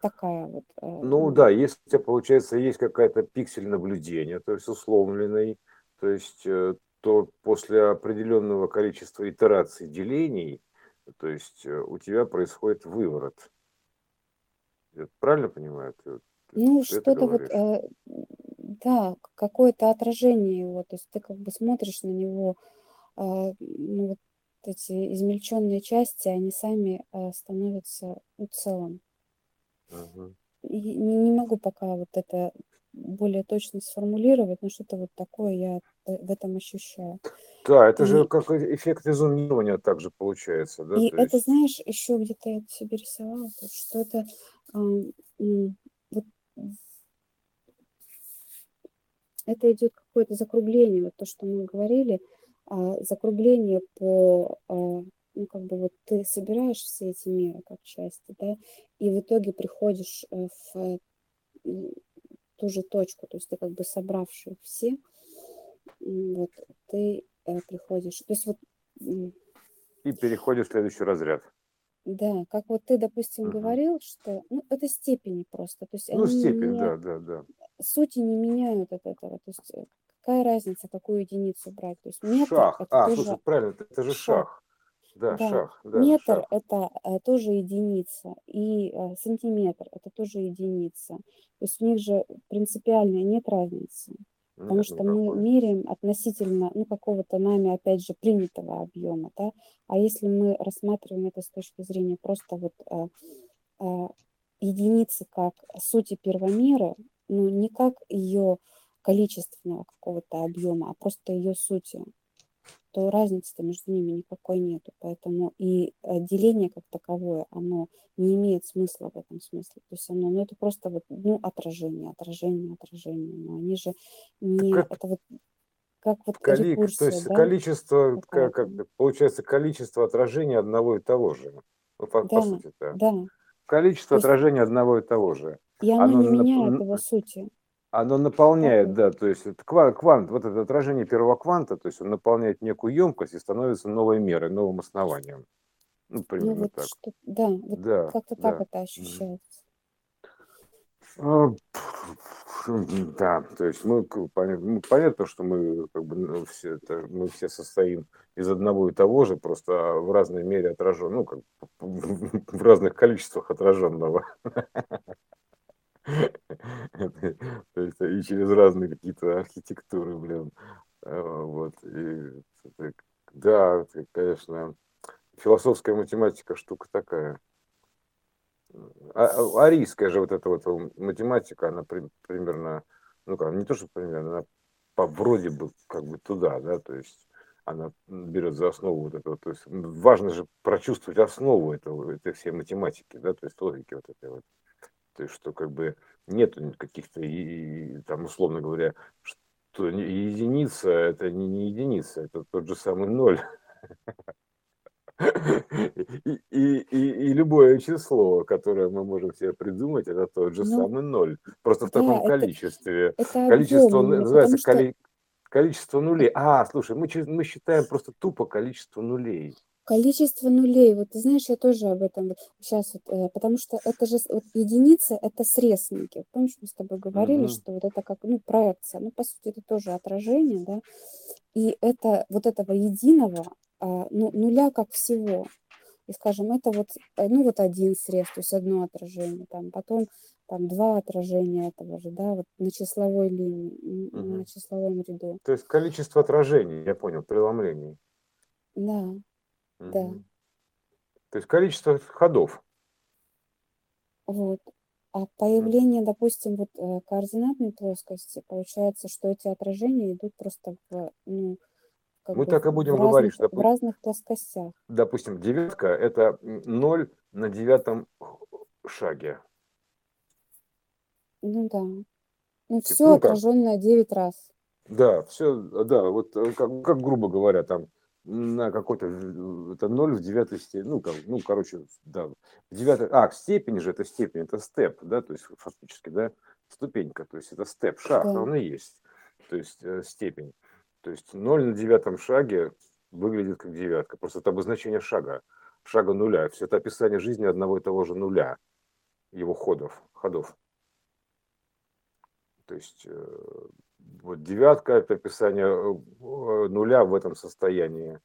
такая вот. Э, ну да, если у тебя, получается, есть какая-то пиксель наблюдения, то есть условленный, то есть э, то после определенного количества итераций делений, то есть э, у тебя происходит выворот. Я правильно понимаю? Ты, ну, что-то вот, э, да, какое-то отражение его, то есть ты как бы смотришь на него, э, ну, вот эти измельченные части, они сами э, становятся ну, целым. Ага. И не, не могу пока вот это более точно сформулировать, но что-то вот такое я в этом ощущаю. Да, это и, же как эффект изумирования также получается, да? И это, есть... знаешь, еще где-то я себе рисовала, что это э, вот это идет какое-то закругление, вот то, что мы говорили, а, закругление по, а, ну, как бы вот ты собираешь все эти меры как части, да, и в итоге приходишь э, в ту же точку, то есть ты как бы собравший все, вот, ты э, приходишь, то есть вот... И переходишь в следующий разряд. Да, как вот ты, допустим, угу. говорил, что ну, это степени просто. То есть ну, они степень, не, да, да, да. Сути не меняют от этого. То есть э, какая разница, какую единицу брать? То есть метр шах. а, тоже слушай, правильно, это, это же шах. шах. Да, да. шах. Да, метр шах. это э, тоже единица, и э, сантиметр это тоже единица. То есть у них же принципиально нет разницы. Потому Нет что мы никакой. меряем относительно ну, какого-то нами, опять же, принятого объема. Да? А если мы рассматриваем это с точки зрения просто вот э, э, единицы как сути первомера, ну не как ее количественного какого-то объема, а просто ее сути, то разницы-то между ними никакой нету. Поэтому и э, деление как таковое, оно не имеет смысла в этом смысле. То есть оно, ну это просто вот, ну, отражение, отражение, отражение. Но они же не, Как, это вот как вот коли, то рекурсия, есть да? количество, как, как, получается, количество отражений одного и того же. Ну, по, по Да, сути-то. да. То Количество есть отражений одного и того же. и оно Оно, не меняет н- его сути. Оно Так наполняет, да, то есть это ква- квант, вот это отражение первого кванта, то есть он наполняет некую емкость и становится новой мерой, новым основанием. Ну, Ну примерно вот так. что, да, вот Да, как-то так да. это Мгм. ощущается. А, Да, то есть мы, к- поня- ну, понятно, что мы как бы ну, все это, мы все состоим из одного и того же, просто в разной мере отражен, ну как в разных количествах отраженного. То есть и через разные какие-то архитектуры, блин. А, Вот. И это, да, это, конечно, философская математика штука такая. А- а- Арийская же вот эта вот математика, она при- примерно, ну как, не то, что примерно, она по вроде бы как бы туда, да, то есть она берет за основу вот этого, то есть важно же прочувствовать основу этого, этой всей математики, да, то есть логики вот этой вот. То есть, что как бы нет каких-то, и, там, условно говоря, что единица это не, не единица, это тот же самый ноль. И, и, и, и любое число, которое мы можем себе придумать, это тот же Ну, самый ноль. Просто в таком это, количестве. это Количество объем именно, называется что коли- количество нулей. А, слушай, мы, мы считаем просто тупо количество нулей. Количество нулей, вот ты знаешь, я тоже об этом сейчас вот, э, потому что это же вот единица, это срезники. Помнишь, мы с тобой говорили, Мгм. что вот это как, ну, проекция, ну, по сути, это тоже отражение, да, и это вот этого единого, а, ну, нуля как всего. И, скажем, это вот, э, ну, вот один срез, то есть одно отражение, там, потом там два отражения этого же, да, вот на числовой линии, м, на числовом ряду. То есть количество отражений, я понял, преломлений. Да, да, Мгм. То есть количество ходов. вот. А Мгм. появление, допустим, вот э, координатной плоскости, получается, что эти отражения идут просто в, ну, как Мы бы так и в будем говорить, разных, что, в допу- разных плоскостях. допустим, девятка это ноль на девятом шаге. Ну да. Ну, Типа, все ну как, отраженное 9 раз. да, все, да, вот э, как, как грубо говоря, там на какой-то, это ноль в девятой степени, ну, как, ну, короче, да, в девятой, а, степень же, это степень, это степ, да, то есть фактически, да, ступенька, то есть это степ, шаг, Да. он и есть, то есть э, степень. То есть ноль на девятом шаге выглядит как девятка, просто это обозначение шага, шага нуля, все это описание жизни одного и того же нуля, его ходов, ходов. То есть э, вот девятка это описание э, нуля в этом состоянии.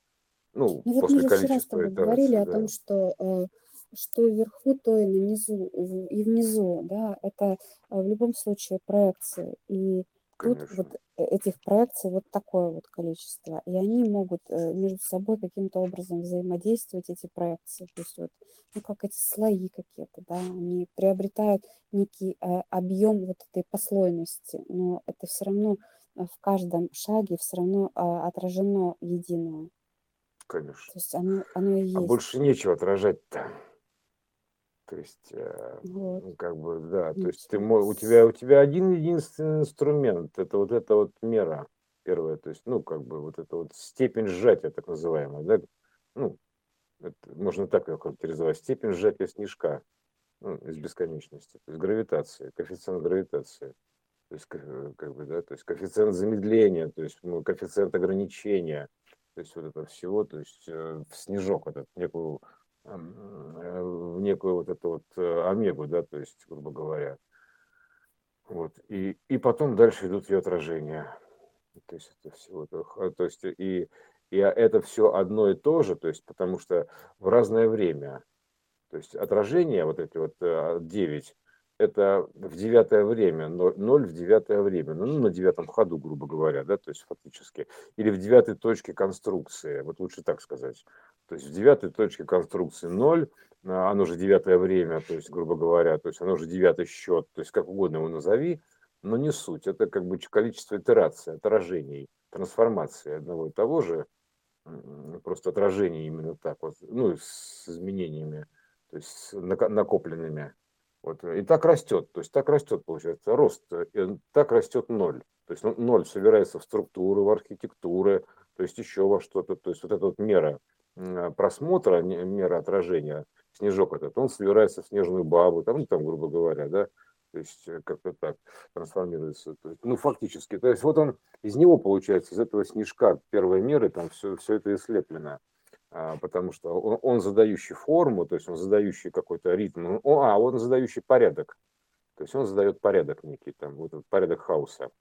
Ну, Ну вот мы после же вчера с тобой говорили итераций, о да. том, что э, что вверху, то и внизу, в- и внизу, да, это э, в любом случае проекции. И тут Конечно. вот э, этих проекций вот такое вот количество, и они могут э, между собой каким-то образом взаимодействовать, эти проекции, то есть вот, ну как эти слои какие-то, да, они приобретают некий э, объем вот этой послойности, но это все равно в каждом шаге все равно а, отражено единое. Конечно. То есть оно, оно и А есть. больше нечего отражать-то. То есть, э, вот. ну, как бы, да, то есть ты, у тебя, у тебя один единственный инструмент, это вот эта вот мера первая, то есть, ну, как бы вот эта вот степень сжатия, так называемая, да, ну, это, можно так ее характеризовать, степень сжатия снежка ну, из бесконечности, то есть гравитация, коэффициент гравитации, то есть, как бы, да, то есть коэффициент замедления, то есть ну, коэффициент ограничения, то есть вот это всего, то есть э, снежок, этот некую Э, в некую вот эту вот э, омегу, да, то есть, грубо говоря. Вот. И, и потом дальше идут ее отражения. То есть это все, то есть и, и это все одно и то же, то есть потому что в разное время. То есть отражения, вот эти вот 9, э, это в девятое время, 0 в девятое время, ну, на девятом ходу, грубо говоря, да, то есть фактически, или в девятой точке конструкции, вот лучше так сказать. То есть в девятой точке конструкции 0, а, оно же девятое время, то есть, грубо говоря, то есть оно же девятый счет, то есть как угодно его назови, но не суть. Это как бы количество итераций, отражений, трансформации одного и того же, просто отражение именно так вот, ну, с изменениями, то есть накопленными. Вот. И так растет, то есть так растет, получается, рост, и так растет ноль. То есть ноль собирается в структуры, в архитектуры, то есть еще во что-то, то есть вот эта вот мера – Э, просмотра, меры отражения, снежок этот, он собирается в снежную бабу, там, ну, там, грубо говоря, да, то есть э, как-то так трансформируется. То есть, ну, фактически. То есть вот он, из него получается, из этого снежка первой меры там все, все это и слеплено. А, потому что он, он задающий форму, то есть он задающий какой-то ритм, он, а, он задающий порядок. То есть он задает порядок некий, там, вот порядок хаоса.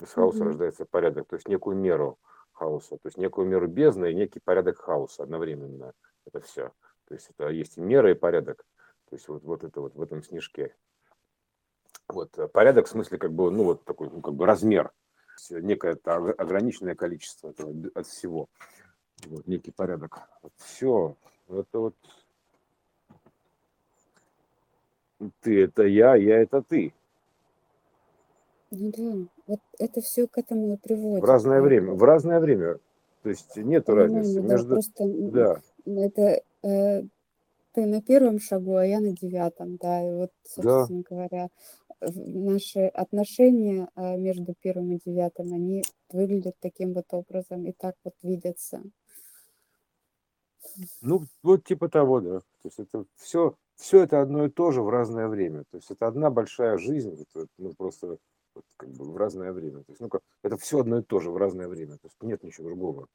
Из хаоса mm-hmm. рождается порядок, то есть некую меру хаоса, то есть некую меру бездны и некий порядок хаоса одновременно. Это все. То есть это есть и мера, и порядок. То есть вот, вот это вот в этом снежке. Вот э, порядок в смысле как бы, ну вот такой, ну как бы размер. Некое это ограниченное количество этого, от всего. Вот, некий порядок. Вот все. Это вот ты это я, я это ты. Ну да, вот это все к этому и приводит. В разное время, в разное время. То есть нет разницы да, между... Просто да. это э, ты на первом шагу, а я на девятом, да, и вот, собственно да. говоря, наши отношения э, между первым и девятым, они выглядят таким вот образом и так вот видятся. Ну, вот типа того, да. То есть это все, все это одно и то же в разное время. То есть это одна большая жизнь, это, ну, просто вот, как бы в разное время. То есть, ну, как, это все одно и то же в разное время. То есть нет ничего другого.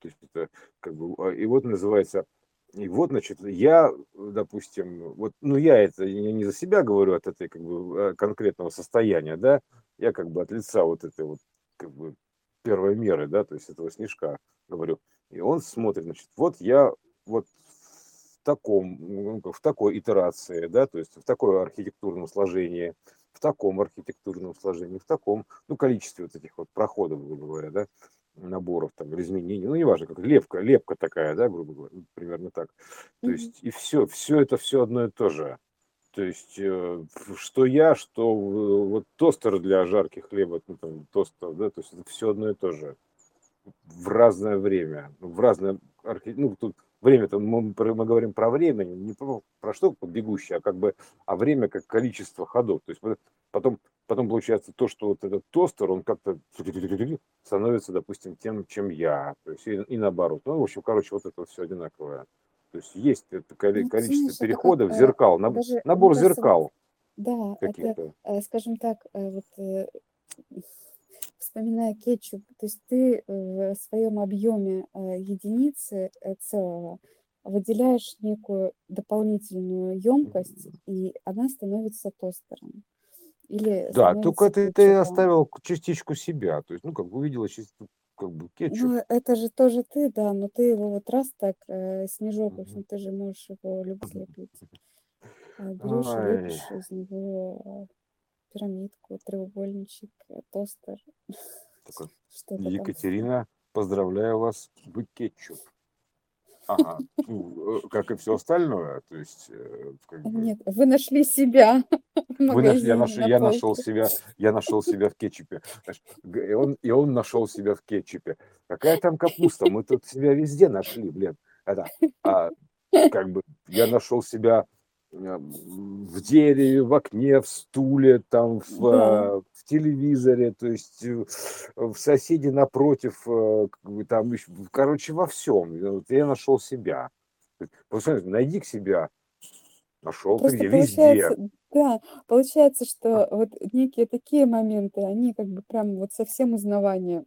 То есть это как бы, а, и вот называется, и вот, значит, я, допустим, вот, ну, я это не за себя говорю от этой, как бы, а, конкретного состояния, да, я как бы от лица вот этой вот, как бы, первой меры, да, то есть этого снежка говорю. И он смотрит, значит, вот я вот в таком, ну, в такой итерации, да, то есть в такое архитектурном сложении, в таком архитектурном сложении, в таком, ну, количестве вот этих вот проходов, грубо говоря, да, наборов там или изменений, ну, неважно, как лепка, лепка такая, да, грубо говоря, ну, примерно так. То mm-hmm. есть, и все, все это все одно и то же. То есть, э, что я, что вот тостер для жарки хлеба, ну, там, тостер, да, то есть, это все одно и то же. В разное время, в разное, ну, тут время-то мы, мы говорим про время, не про, про что бегущее, а как бы, а время как количество ходов. То есть потом, потом получается то, что вот этот тостер, он как-то становится, допустим, тем, чем я. То есть и, и наоборот. Ну, в общем, короче, вот это все одинаковое. То есть есть это количество ну, знаешь, переходов, как, зеркал, наб, даже, набор зеркал. Да, это, э, скажем так, э, вот э, вспоминая кетчуп, то есть ты в своем объеме э, единицы э, целого выделяешь некую дополнительную емкость, и она становится тостером. Или да, только ты, ты оставил частичку себя, то есть, ну, как бы увидела частичку как бы кетчуп. Ну, это же тоже ты, да, но ты его вот раз так, э, снежок, в общем, ты же можешь его любить лепить. Берешь лепишь из него пирамидку, треугольничек, э, тостер. Екатерина, поздравляю вас, вы кетчуп. Ага, ну, э, как и все остальное, то есть... Э, как бы... Нет, вы нашли себя. Вы нашли, я, наш, я нашел себя, я нашел себя в кетчупе. И он, и он нашел себя в кетчупе. Какая там капуста? Мы тут себя везде нашли, блин. Это, а, как бы я нашел себя в дереве, в окне, в стуле, там, в, да. в телевизоре, то есть в соседи напротив, там, короче, во всем. Я нашел себя. Найди к себя, нашел ты где, везде. Да, получается, что вот некие такие моменты, они как бы прям вот совсем узнавание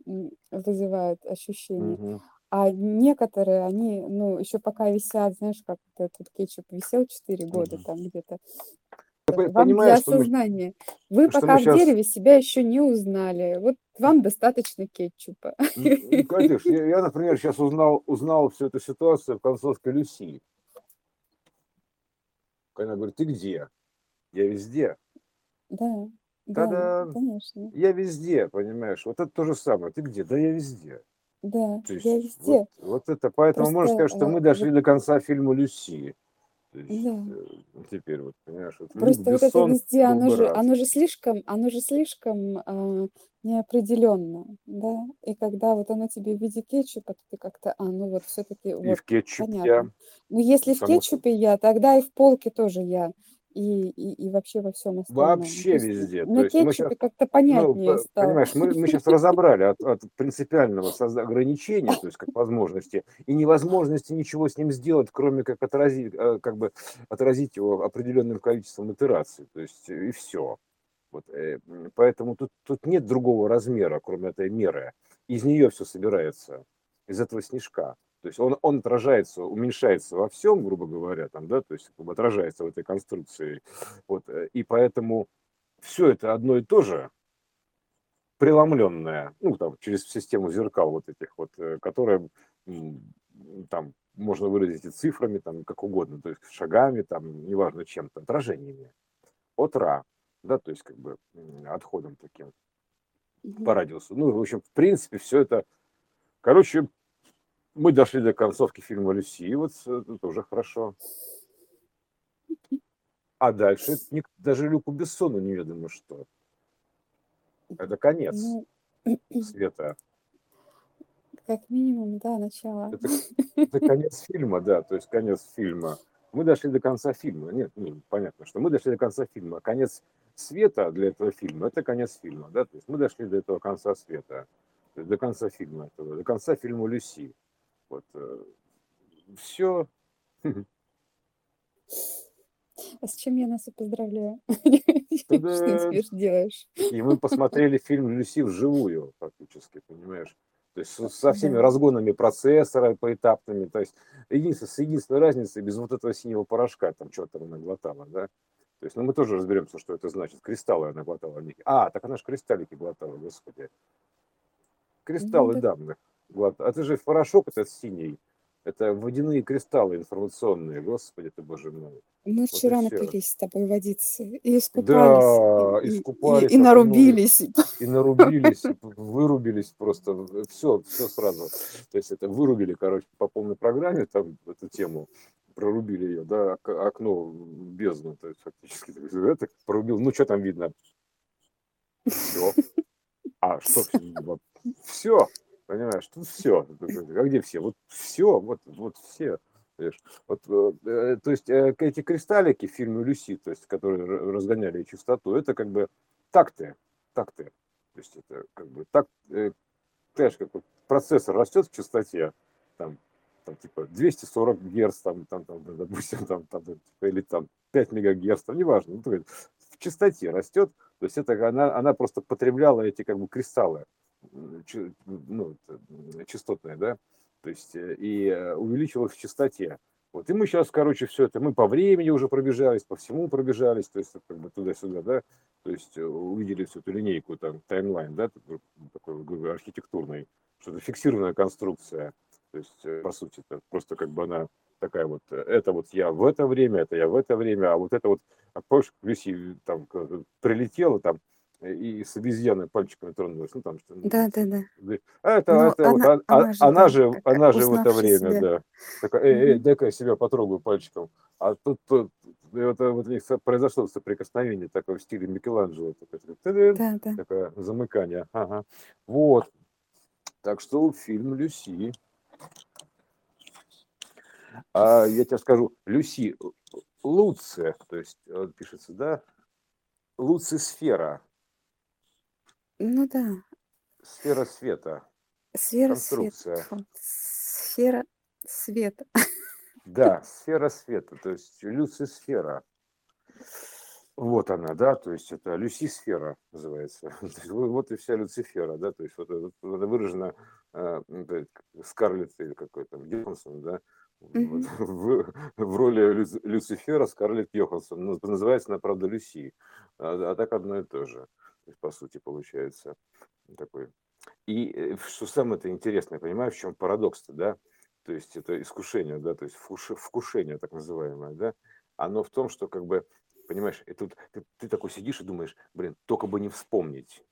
вызывают ощущение. Мгм. А некоторые, они, ну, еще пока висят, знаешь, как этот кетчуп висел 4 года там где-то. Вам для что мы, осознания. Вы пока в сейчас, дереве себя еще не узнали. Вот вам достаточно кетчупа. ну, конечно, я, я, например, сейчас узнал, узнал всю эту ситуацию в концовке Люси. Она говорит, ты где? Я везде. Да, да, конечно. Я везде, понимаешь? Вот это то же самое. Ты где? Да я везде. Да, То я есть вот, везде. вот это, поэтому можно Просто, сказать, что э, мы вот, дошли до конца фильма Люси. То есть да. э, теперь вот, понимаешь, вот Люк Просто вот это везде, оно же, оно же слишком, оно же слишком а, неопределенно, да. И когда вот оно тебе в виде кетчупа, ты как-то, а, ну вот все-таки И вот в кетчуп я, понятно. Ну если в кетчупе я, тогда и в полке тоже я. И, и, и вообще во всем остальном. Вообще есть везде. На мы сейчас, кетчупе как-то ну, понятнее по- стало. понимаешь, мы, мы сейчас разобрали от, от принципиального ограничения, то есть как возможности, и невозможности ничего с ним сделать, кроме как отразить, э, как бы отразить его определенным количеством итераций. То есть и все. Вот, э, поэтому тут, тут нет другого размера, кроме этой меры. Из нее все собирается, из этого снежка. То есть он, он отражается, уменьшается во всем, грубо говоря, там, да, то есть как бы отражается в этой конструкции. Вот, э, и поэтому все это одно и то же, преломленное, ну, там, через систему зеркал вот этих вот, э, которые там можно выразить и цифрами, там, как угодно, то есть шагами, там, неважно чем-то, отражениями от Ра, да, то есть как бы отходом таким по радиусу. Ну, в общем, в принципе, все это, короче, мы дошли до концовки фильма Люси, вот э, это уже хорошо. А дальше даже Люку Бессону неведомо что. Это конец Ну, света. как минимум, да, начало. Это, это конец фильма, да, то есть конец фильма. Мы дошли до конца фильма. Нет, ну, понятно, что мы дошли до конца фильма. Конец света для этого фильма– это конец фильма, да, то есть мы дошли до этого конца света, до конца фильма этого, до конца фильма Люси. Вот все. А с чем я нас и поздравляю? Что теперь делаешь? И мы посмотрели фильм Люси вживую, фактически, понимаешь? То есть со, всеми разгонами процессора поэтапными, то есть единственное, с единственной разницей, без вот этого синего порошка, там что-то она глотала, да? То есть, ну, мы тоже разберемся, что это значит. Кристаллы она глотала. А, так она же кристаллики глотала, господи. Ну, Кристаллы да. данных. Глотала. Это же порошок этот синий. Это водяные кристаллы информационные, господи ты, боже мой. Мы Вот и вчера все. напились с тобой водицы и искупались, Да, и, и, и, искупались, и окунулись. нарубились. и нарубились, и вырубились просто, все, все сразу. То есть это вырубили, короче, по полной программе там эту тему, прорубили ее, да, ок- окно бездну, то есть фактически это прорубил, ну что там видно? Все. А что все? Понимаешь, тут все. А где все? Вот все, вот, вот все. Понимаешь? Вот, э, то есть э, эти кристаллики в фильме Люси, то есть, которые разгоняли частоту, это как бы такты, такты. То есть это как бы так, э, знаешь, как вот процессор растет в частоте, там, там типа 240 герц, там, там, там, допустим, там, там, типа, или там 5 мегагерц, там, неважно, ну, в частоте растет, то есть это она, она просто потребляла эти как бы кристаллы, ну, частотные, да, то есть э, и э, увеличивалась в частоте. Вот, и мы сейчас, короче, все это, мы по времени уже пробежались, по всему пробежались, то есть как бы туда-сюда, да, то есть э, увидели всю эту линейку, там, таймлайн, да, такой, такой говорю, архитектурный, что это фиксированная конструкция, то есть, по сути, это просто как бы она такая вот, это вот я в это время, это я в это время, а вот это вот, а помнишь, Люси там прилетела там, и с обезьяной пальчиками тронулась, ну там что Да, да, да. а это, Но это вот, она, а- а- она же, она да, же, как она же в это время, себя. да. Такая, эй, Мгм. дай-ка я себя потрогаю пальчиком. А тут, тут и вот, э, вот у них произошло соприкосновение такое в стиле Микеланджело. Такое, Да, да. такое замыкание. Ага. Вот. Так что фильм Люси. А я тебе скажу, Люси, Луция, то есть вот пишется, да, луцисфера, Ну да, сфера света, сфера света. конструкция. Сфера света. Да, сфера света, то есть люцисфера. Вот она, да, то есть это люсисфера называется. Вот и вся Люцифера, да, то есть вот это, выражено э, Скарлетт или какой-то Йоханссон, да, вот, в, в роли Люци- Люцифера Скарлетт Йоханссон. Называется она, правда, Люси, а, а так одно и то же, то есть, по сути, получается такой. И э, что самое-то интересное, понимаешь, в чем парадокс-то, да? То есть это искушение, да, то есть вкуш- вкушение так называемое, да? Оно в том, что как бы Понимаешь, и тут ты, ты такой сидишь и думаешь, блин, только бы не вспомнить.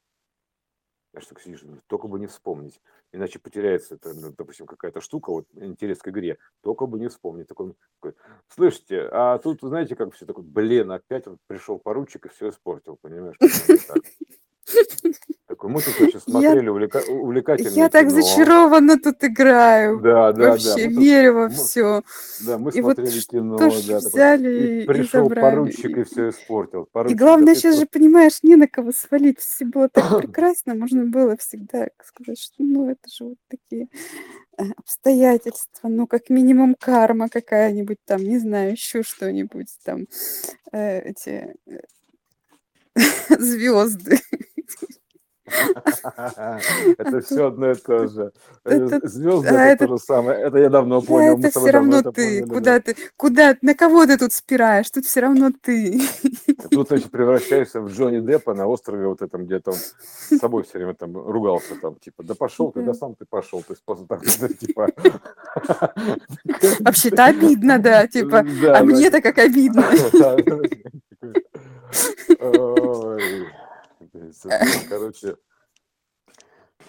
Знаешь, так сидишь, думаешь, только бы не вспомнить. Иначе потеряется, это, ну, допустим, какая-то штука, вот интерес к игре. Только бы не вспомнить. Такой, такой, слышите, а тут, знаете, как все такое, блин, опять вот пришел поручик и все испортил, понимаешь? Такой, мы тут Я, смотрели увлека- увлекательное я так кино. зачарованно тут играю. Да, да, да. Вообще тут, верю во мы, все. да, мы И вот смотрели кино, что ж да, такой. И взяли и пришел забрали. поручик и И, все испортил. и Поручик, да главное, сейчас же, что? понимаешь, не на кого свалить. Все было так прекрасно. Можно было всегда сказать, что ну это же вот такие э, обстоятельства. Ну, как минимум карма какая-нибудь там, не знаю, еще что-нибудь там. э, эти звезды. Это все одно и то же. Звезды а это то же самое. Это я давно Да, понял. Это все равно ты. Куда ты, куда, на кого ты тут спираешь? Тут все равно ты. Тут, значит, превращаешься в Джонни Деппа на острове вот этом, где там с собой все время там ругался, там, типа, да пошел ты, да сам ты пошел. То есть просто да, типа... Вообще-то обидно, да, типа, а мне-то как обидно. Короче,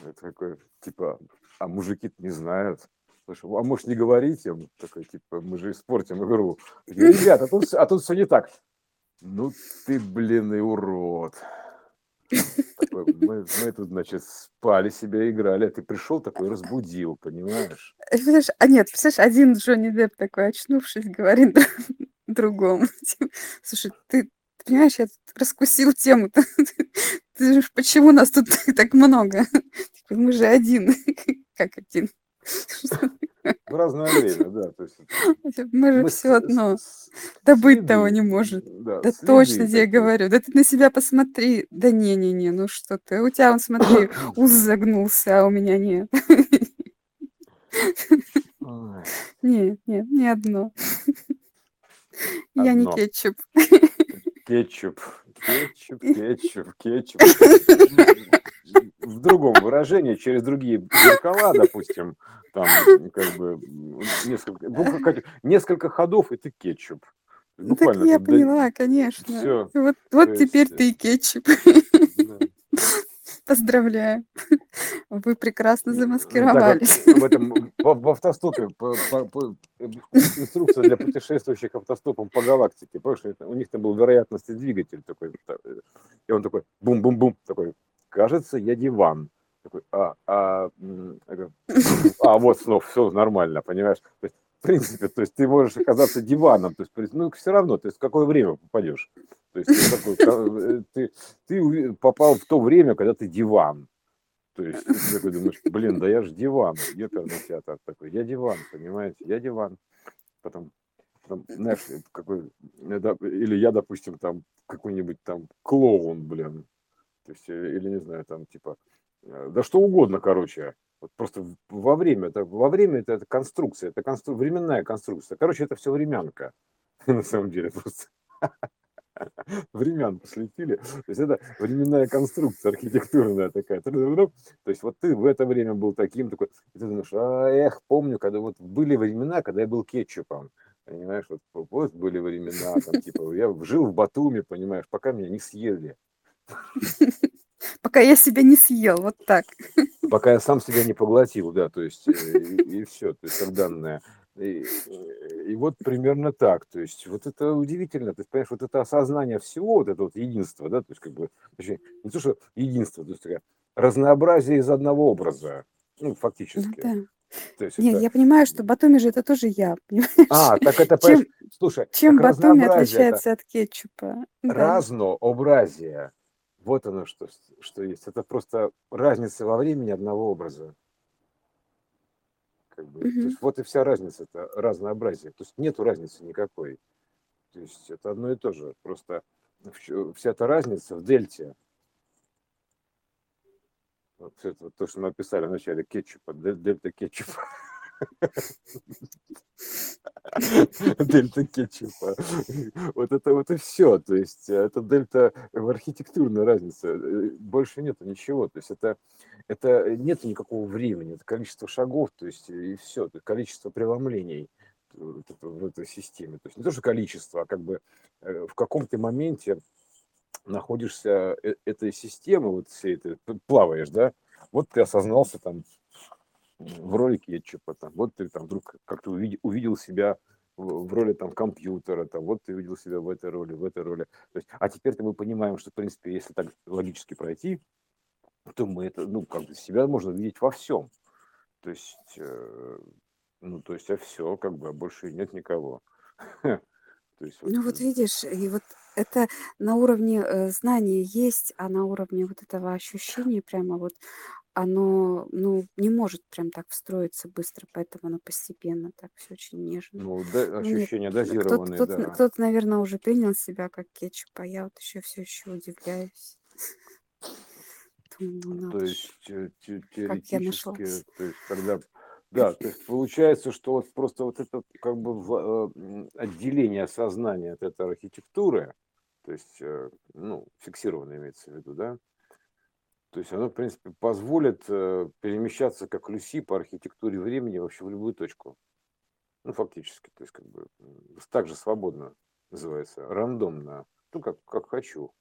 это такой, типа, а мужики не знают. Слушай, а может не говорить им? Такой, типа, мы же испортим игру. Такие, Ребята, а тут, а тут все не так. Ну ты, блин, и урод. Такой, мы, мы тут, значит, спали себе, играли, а ты пришел такой, разбудил, понимаешь? Представляешь, а нет, представляешь, один Джонни Депп такой, очнувшись, говорит другому. типа, Слушай, ты понимаешь, я тут раскусил тему. Ты же, почему нас тут так много? Мы же один. Как один? В разное время, да. То есть Мы же мы все одно. с- Да быть того не может. да, Да точно тебе говорю. Да ты на себя посмотри. Да не-не-не, ну что ты. У тебя, он, смотри, ус загнулся, а у меня нет. Нет, нет, не одно. Я не кетчуп. Кетчуп, кетчуп, кетчуп, кетчуп. В другом выражении, через другие зеркала, допустим, там как бы несколько, как- несколько ходов, и ты кетчуп. Ну, так Буквально я там, да, поняла, конечно. всё. Вот, вот теперь есть, ты и кетчуп. да. Поздравляю. Вы прекрасно замаскировались. в этом в, в автостопе по- по- по- инструкция для путешествующих автостопом по галактике. Помнишь, это- у них там был вероятностный двигатель такой, та- э, и он такой бум-бум-бум такой. Кажется, я диван. Такой, а, а, а вот снова все нормально, понимаешь? То есть, в принципе, то есть ты можешь оказаться диваном, то есть, ну все равно, то есть в какое время попадешь. То есть ты, такой, э, ты, ты попал в то время, когда ты диван. То есть ты такой думаешь, блин, да я же диван, ёперный театр такой, я диван, понимаете, я диван. Потом, потом, знаешь, это какой, э, или я, допустим, там какой-нибудь там клоун, блин, то есть, э, или не знаю, там типа, э, да что угодно, короче, вот просто во время, это, во время это, это конструкция, это констру, временная конструкция, короче, это все времянка, на самом деле, просто времен слетели. То есть это временная конструкция архитектурная такая. То есть вот ты в это время был таким, такой, и ты думаешь, а, эх, помню, когда вот были времена, когда я был кетчупом. Понимаешь, вот, вот были времена, там, типа, я жил в Батуми, понимаешь, пока меня не съели. Пока я себя не съел, вот так. Пока я сам себя не поглотил, да, то есть, э, и, все, то есть, как данное. И, э, и вот примерно так, то есть, вот это удивительно, то есть, понимаешь, вот это осознание всего, вот это вот единство, да, то есть, как бы, точнее, не то, что единство, то есть, такое разнообразие из одного образа, ну, Ну фактически. да. То есть Нет, это... я понимаю, что Батуми же это тоже я, понимаешь? А, так это, чем, слушай, чем Батуми отличается это... от кетчупа? Да. Разнообразие. Вот оно что, что есть. Это просто разница во времени одного образа. Как бы, угу. то есть вот и вся разница, это разнообразие. То есть нету разницы никакой. То есть это одно и то же. Просто вся эта разница в дельте. Вот это то, что мы описали в начале кетчупа, дельта кетчупа. Дельта кетчупа. Вот это вот и все. То есть это дельта в архитектурной разнице. Больше нет ничего. То есть это, это нет никакого времени. Это количество шагов, то есть и все. Это количество преломлений в этой системе. То есть не то, что количество, а как бы э, в каком-то моменте находишься э, этой системы, вот всей этой, плаваешь, да, вот ты осознался там в роли кетчупа, там, вот ты там вдруг как-то увидел, увидел себя в, роли там компьютера, там, вот ты увидел себя в этой роли, в этой роли. То есть, а теперь-то мы понимаем, что, в принципе, если так логически пройти, то мы это, ну, как бы себя можно видеть во всем. То есть, э, ну, то есть, а все, как бы, а больше нет никого. То есть, вот, ну вот видишь, и вот это на уровне э, знания есть, а на уровне вот этого ощущения прямо вот оно, ну, не может прям так встроиться быстро, поэтому оно постепенно так все очень нежно. Ну, да, Ну, нет, ощущения кто-то, да. кто-то, наверное, уже принял себя как кетчуп, а я вот еще все еще удивляюсь. Думаю, ну То есть я теоретически, то есть когда, да, то есть получается, что вот просто вот это как бы э, отделение сознания от этой архитектуры, то есть, э, ну, фиксированное имеется в виду, да, то есть оно, в принципе, позволит э, перемещаться как Люси по архитектуре времени вообще в любую точку. Ну, фактически, то есть как бы так же свободно называется, рандомно, ну, как, как хочу.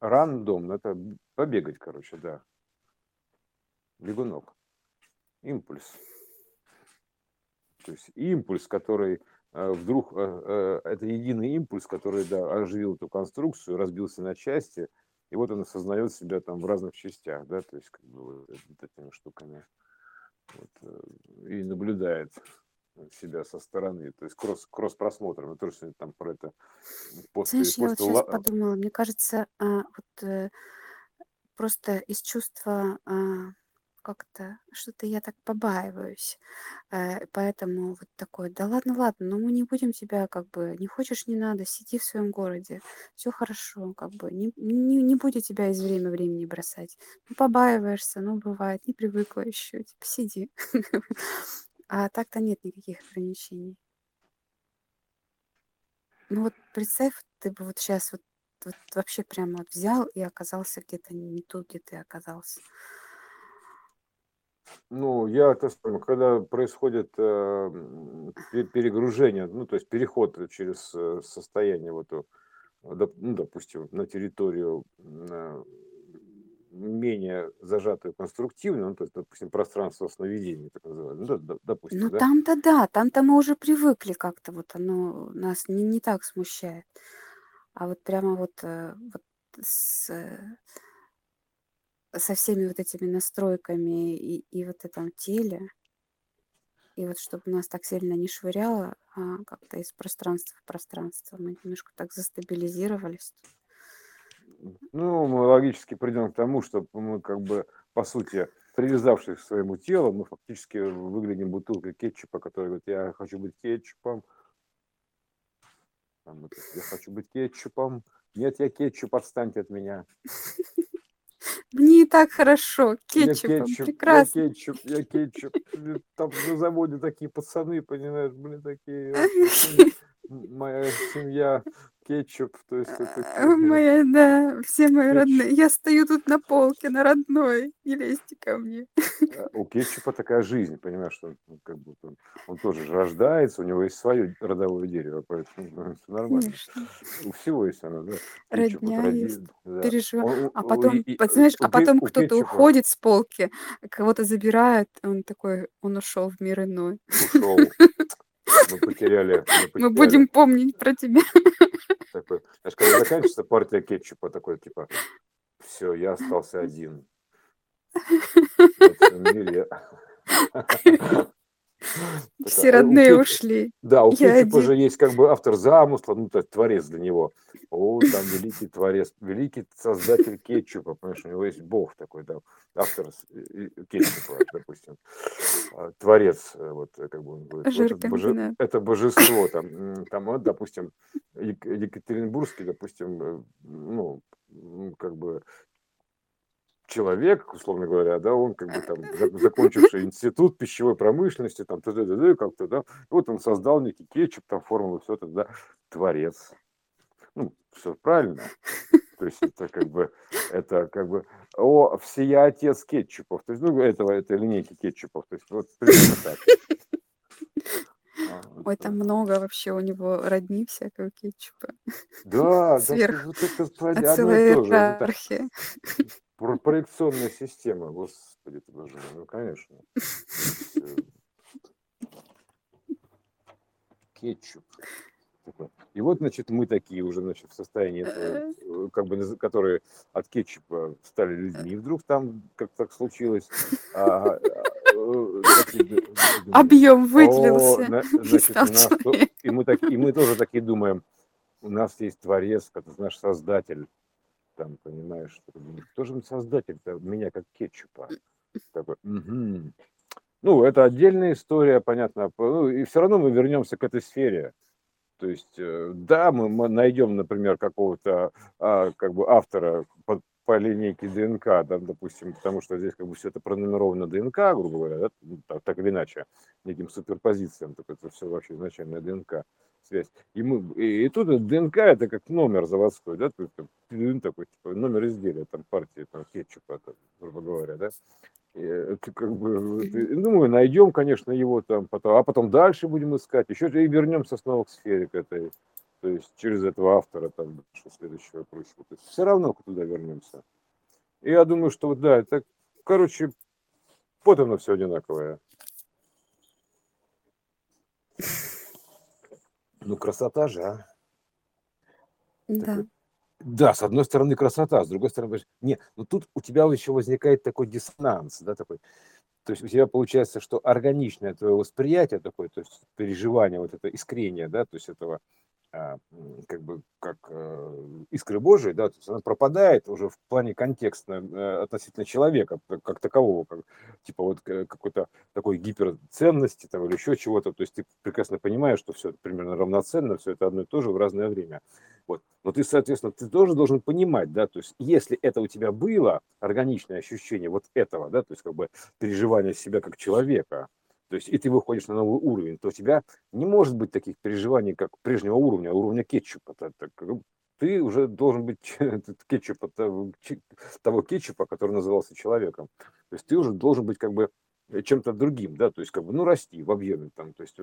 Рандомно, это побегать, короче, да. Бегунок. Импульс. То есть импульс, который вдруг э, э, это единый импульс, который да, оживил эту конструкцию, разбился на части, и вот он осознает себя там в разных частях, да, то есть как бы вот, этими штуками вот, и наблюдает себя со стороны, то есть кросс, кросс просмотр, мы тоже сегодня там про это после, Знаешь, я вот сейчас подумала, мне кажется, а, вот просто из чувства а, как-то что-то я так побаиваюсь. Э, поэтому вот такое, да ладно, ладно, но мы не будем тебя как бы, не хочешь, не надо, сиди в своем городе, все хорошо, как бы, не, не, не буду тебя из время времени бросать. Ну, побаиваешься, ну, бывает, не привыкла еще, типа, сиди. А так-то нет никаких ограничений. Ну вот представь, ты бы вот сейчас вот, вот вообще прямо вот взял и оказался где-то не тут, где ты оказался. Ну, я это когда происходит э, перегружение, ну, то есть переход через э, состояние вот, ну, допустим, на территорию э, менее зажатую конструктивно, ну, то есть, допустим, пространство сновидения, так называемое, ну, да, допустим, Ну, да? там-то да, там-то мы уже привыкли как-то, вот оно нас не, не так смущает. А вот прямо вот, вот с со всеми вот этими настройками и, и вот этом теле, и вот чтобы нас так сильно не швыряло а как-то из пространства в пространство, мы немножко так застабилизировались. Ну, мы логически придем к тому, что мы как бы, по сути, привязавшись к своему телу, мы фактически выглядим бутылкой кетчупа, который говорит, я хочу быть кетчупом, я хочу быть кетчупом, нет, я кетчуп, отстаньте от меня. Мне и так хорошо. Кетчупом. Я кетчуп, Прекрасно. Я кетчуп, я кетчуп. Там на заводе такие пацаны, понимаешь, были такие. Моя семья кетчуп, то есть это... Моя, да, все мои кетчуп. родные. Я стою тут на полке, на родной, не лезьте ко мне. А, у кетчупа такая жизнь, понимаешь, что он, как бы, он, он тоже рождается, у него есть свое родовое дерево, поэтому ну, это нормально. Конечно. У всего есть оно, да. Кетчуп Родня вот есть, да. переживаю. А потом, и, знаешь, а потом кто-то уходит с полки, кого-то забирают, он такой, он ушел в мир иной. Ушел. Мы потеряли. Мы, потеряли. мы будем помнить про тебя. Такой, знаешь, когда заканчивается партия кетчупа, такой, типа, все, я остался один. в мире. Все родные ушли. Да, у Кетчупа же есть как бы автор замысла, ну, то творец для него. О, там великий творец, великий создатель кетчупа, понимаешь, у него есть бог такой, да, автор кетчупа, допустим, а, творец, э, вот, как бы он говорит, вот это, боже, это божество, там, там, вот, допустим, Екатеринбургский, допустим, э, ну, как бы человек, условно говоря, да, он как бы там закончивший институт пищевой промышленности, там, т.д. как-то, да, вот он создал некий кетчуп, там, формулу, все это, да, творец. Ну, все правильно. То есть это как бы, это как бы, о, всея отец кетчупов, то есть, ну, этого, этой линейки кетчупов, то есть вот примерно так. А, Ой, там много вообще у него родни всякого кетчупа. Да, Сверх. да, вот это одно целая иерархия. Проекционная система, господи ты боже ну конечно. Кетчуп. И вот, значит, мы такие уже, значит, в состоянии этого, э, как бы, которые от кетчупа стали людьми, вдруг там как так случилось. А, а, э, Объем выделился. Значит, нас, и, мы так, и мы тоже такие думаем, у нас есть творец, наш создатель, там, понимаешь, что кто же создатель-то меня как кетчупа? Такой, угу. Ну, это отдельная история, понятно. Ну, и все равно мы вернемся к этой сфере. То есть, э, да, мы, мы найдем, например, какого-то а, как бы автора по, по линейке ДНК, да, допустим, потому что здесь как бы все это пронумеровано ДНК, грубо говоря, да, ну, так, так или иначе, неким суперпозициям, так это все вообще изначально ДНК связь. И, мы, и, и тут ДНК это как номер заводской, да, то есть, такой, типа, номер изделия там партии, там, кетчупа, там, грубо говоря, да. И, это как бы, думаю, найдем, конечно, его там потом, а потом дальше будем искать, еще и вернемся снова к сфере к этой, то есть через этого автора там, что следующего прочего. То есть все равно туда вернемся. И я думаю, что да, это, короче, вот оно все одинаковое. Ну, красота же, а. Да. да, с одной стороны красота, с другой стороны, не, ну тут у тебя еще возникает такой диссонанс, да, такой, то есть у тебя получается, что органичное твое восприятие такое, то есть переживание, вот это искрение, да, то есть этого а, как бы как э, искры Божии, да, то есть она пропадает уже в плане контекста э, относительно человека как такового, как, типа вот какой-то такой гиперценности там, или еще чего-то, то есть ты прекрасно понимаешь, что все примерно равноценно, все это одно и то же в разное время. Вот. Но ты, соответственно, ты тоже должен понимать, да, то есть если это у тебя было, органичное ощущение вот этого, да, то есть как бы переживание себя как человека, то есть и ты выходишь на новый уровень, то у тебя не может быть таких переживаний, как прежнего уровня, уровня кетчупа. Ты уже должен быть кетчупа, того кетчупа, который назывался человеком. То есть ты уже должен быть как бы чем-то другим, да, то есть как бы, ну, расти в объеме там, то есть,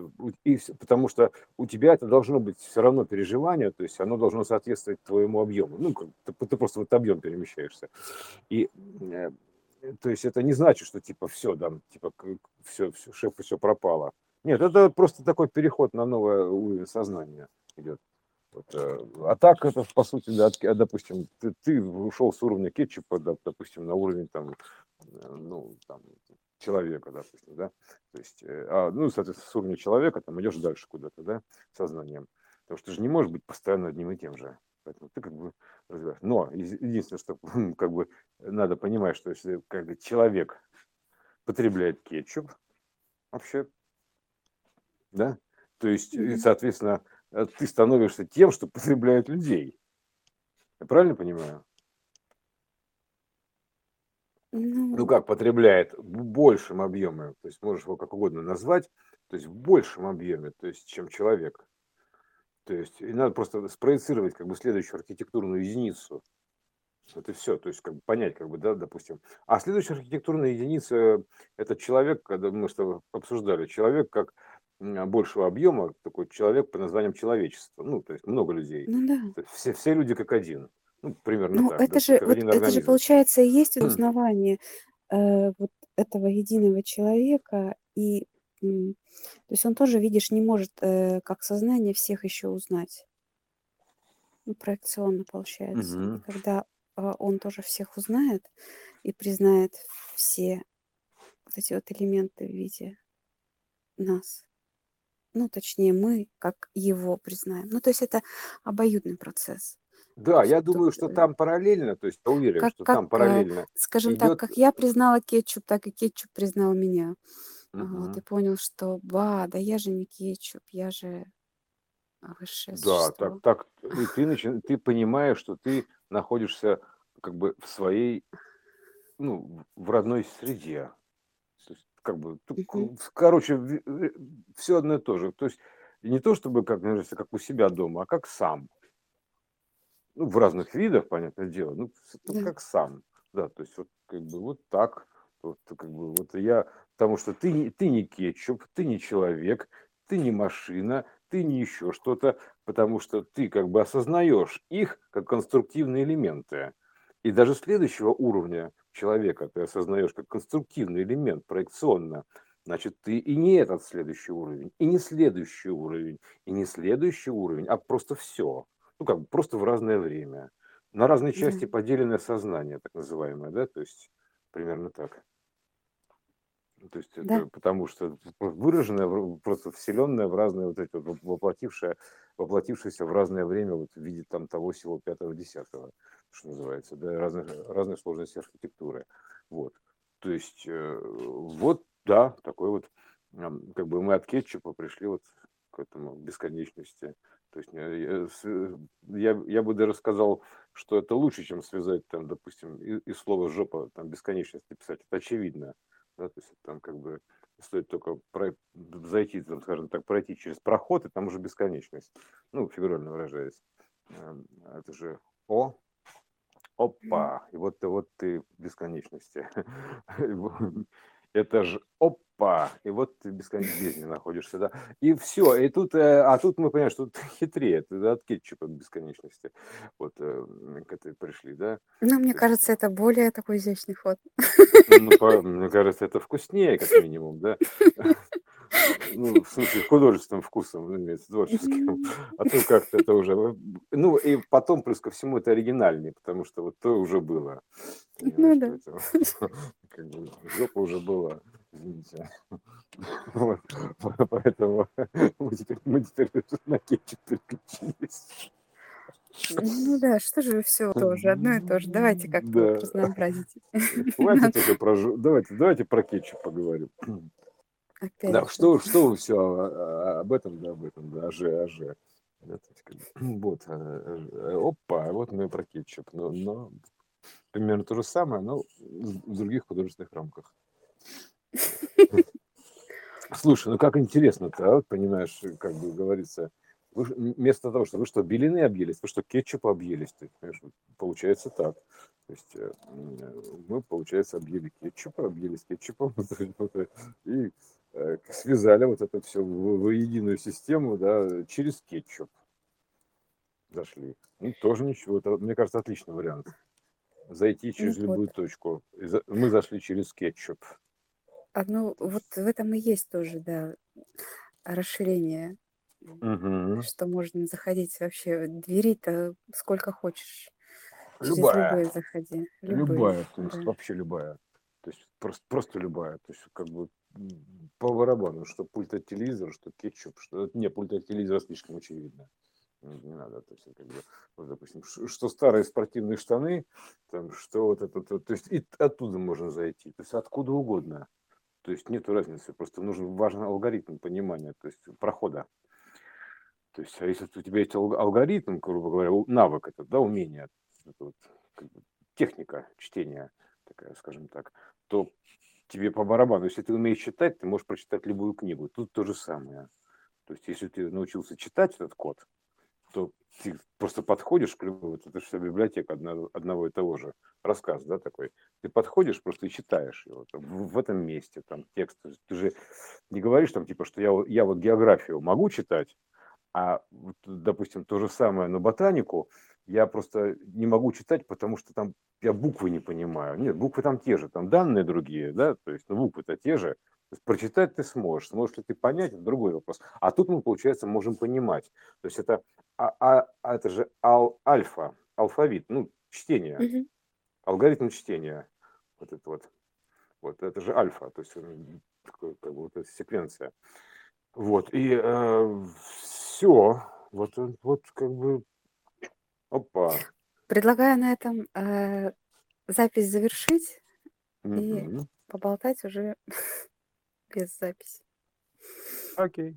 и, потому что у тебя это должно быть все равно переживание, то есть оно должно соответствовать твоему объему, ну, как, ты, ты просто в этот объем перемещаешься. И э, то есть это не значит, что типа все, там, типа все, все, шеф, все пропало. Нет, это просто такой переход на новый уровень сознания идет. Вот, э, а так это, по сути, да, допустим, ты, ты ушел с уровня кетчупа, да, допустим, на уровень там, э, ну, там, человека, допустим, да, то есть, э, а, ну, соответственно, с уровня человека там идешь дальше куда-то, да, сознанием, потому что ты же не можешь быть постоянно одним и тем же. Поэтому ты как бы развиваешь. Но единственное, что как бы надо понимать, что если как бы, человек потребляет кетчуп, вообще, да, то есть, и, соответственно, э, ты становишься тем, что потребляют людей. Я правильно понимаю? Ну, ну как потребляет в большем объеме, то есть можешь его как угодно назвать, то есть в большем объеме, то есть чем человек. То есть и надо просто спроецировать как бы следующую архитектурную единицу. Это все, то есть как бы понять, как бы, да, допустим. А следующая архитектурная единица – это человек, когда мы что обсуждали, человек как большего объема, такой человек по названием человечество. Ну, то есть много людей. Ну да. Все, все люди как один. Ну, примерно ну, так. Это, да, же, вот это же, получается, и есть узнавание э, вот этого единого человека, и то есть он тоже, видишь, не может э, как сознание всех еще узнать. Ну, проекционно получается. Мгм. когда а, он тоже всех узнает и признает все вот эти вот элементы в виде нас. Ну, точнее, мы как его признаем. Ну, то есть это обоюдный процесс. Да, я думаю, что там параллельно, то есть я уверен, как, что как, там параллельно скажем идет... так, как я признала кетчуп, так и кетчуп признал меня. Угу. Вот, и понял, что, ба, да я же не кетчуп, я же высшее Да, так, так, и ты, начи... ты понимаешь, что ты находишься как бы в своей, ну, в родной среде. То есть, как бы, угу. короче, все одно и то же. То есть не то чтобы, как, как у себя дома, а как сам ну, в разных видах, понятное дело, ну, да. как сам, да, то есть вот как бы вот так, вот как бы вот я, потому что ты, ты не кетчуп, ты не человек, ты не машина, ты не еще что-то, потому что ты как бы осознаешь их как конструктивные элементы. И даже следующего уровня человека ты осознаешь как конструктивный элемент проекционно, значит, ты и не этот следующий уровень, и не следующий уровень, и не следующий уровень, а просто все ну, как бы просто в разное время. На разные части поделенное сознание, так называемое, да, то есть примерно так. Ну, то есть да. это потому что выраженное, просто вселенная в разное, вот эти вот воплотившее, воплотившееся в разное время вот в виде там того всего пятого, десятого, что называется, да, разных, разной сложности архитектуры. Вот. То есть э, вот, да, такой вот, как бы мы от кетчупа пришли вот к этому бесконечности. То есть э, э, я, я бы даже сказал, что это лучше, чем связать там, допустим, из, из слова жопа там бесконечности писать. Это очевидно. Да? То есть там как бы стоит только про, зайти, там, скажем так, пройти через проход, и там уже бесконечность. Ну, фигурально выражаясь. Эм, это же О, опа, и вот вот ты в бесконечности. Это же оп, Па, и вот ты в бесконечной бездне находишься, да. И все, и тут, э, а тут мы понимаем, что тут хитрее, это от кетчупа к бесконечности. Вот э, к этой пришли, да. Ну, мне кажется, это более такой изящный ход. Ну, по, мне кажется, это вкуснее, как минимум, да. Ну, в смысле, художественным вкусом, ну, имеется творческим. А то как-то это уже... Ну, и потом, плюс ко всему, это оригинальнее, потому что вот то уже было. Ну, да. Как бы, жопа уже была извините. Вот. Поэтому мы теперь, мы теперь на кетчуп переключились. Ну да, что же все тоже, одно и то же. Давайте как-то да. разнообразить. Хватит уже про... Давайте, давайте про кетчуп поговорим. Опять да, что, что вы все об этом, да, об этом, да, аже, аже. Вот, э, э, опа, вот мы про кетчуп. Но, но примерно то же самое, но в других художественных рамках. Слушай, ну как интересно-то, а? понимаешь, как бы говорится, вы, вместо того, что вы что, белины объелись, вы что, кетчуп объелись, ты, понимаешь, получается так. То есть э, мы, получается, объели кетчуп, объелись кетчупом и э, связали вот это все в, единую систему, да, через кетчуп зашли. Ну, тоже ничего, это, мне кажется, отличный вариант. Зайти через любую точку. Мы зашли через кетчуп. А, ну, вот в этом и есть тоже, да, расширение, Угу. что можно заходить вообще. Двери-то сколько хочешь. Через Любая. любые заходи. Любые, Любая, то есть да. вообще любая. То есть просто, просто любая. То есть как бы по барабану, что пульт от телевизора, что кетчуп, что не пульт от телевизора слишком очевидно. Не, не надо, то есть как бы, вот, допустим, что старые спортивные штаны, там, что вот это, то, то есть и оттуда можно зайти, то есть откуда угодно. То есть нет разницы, просто нужен важный алгоритм понимания, то есть прохода. То есть, а если у тебя есть алгоритм, грубо говоря, навык это, да, умение, это вот, как бы, техника чтения, такая, скажем так, то тебе по барабану. Если ты умеешь читать, ты можешь прочитать любую книгу. Тут то же самое. То есть, если ты научился читать этот код, то ты просто подходишь к любому, вот это вся библиотека одного, одного и того же рассказ, да, такой. Ты подходишь просто и читаешь его там, в, в этом месте, там, текст. Ты же не говоришь там, типа, что я, я вот географию могу читать, а, допустим, то же самое на ботанику я просто не могу читать, потому что там я буквы не понимаю. Нет, буквы там те же, там данные другие, да, то есть ну, буквы-то те же, то есть прочитать ты сможешь, сможешь ли ты понять, это другой вопрос. А тут мы, получается, можем понимать. То есть это, а, а, а это же ал, альфа, алфавит, ну, чтения, Мгм. алгоритм чтения. Вот это вот. Вот это же альфа, то есть такой, как бы вот эта секвенция. Вот, и все. Вот, он- вот как бы, опа. Предлагаю на этом э, запись завершить и Мгм. поболтать уже без записи. Окей.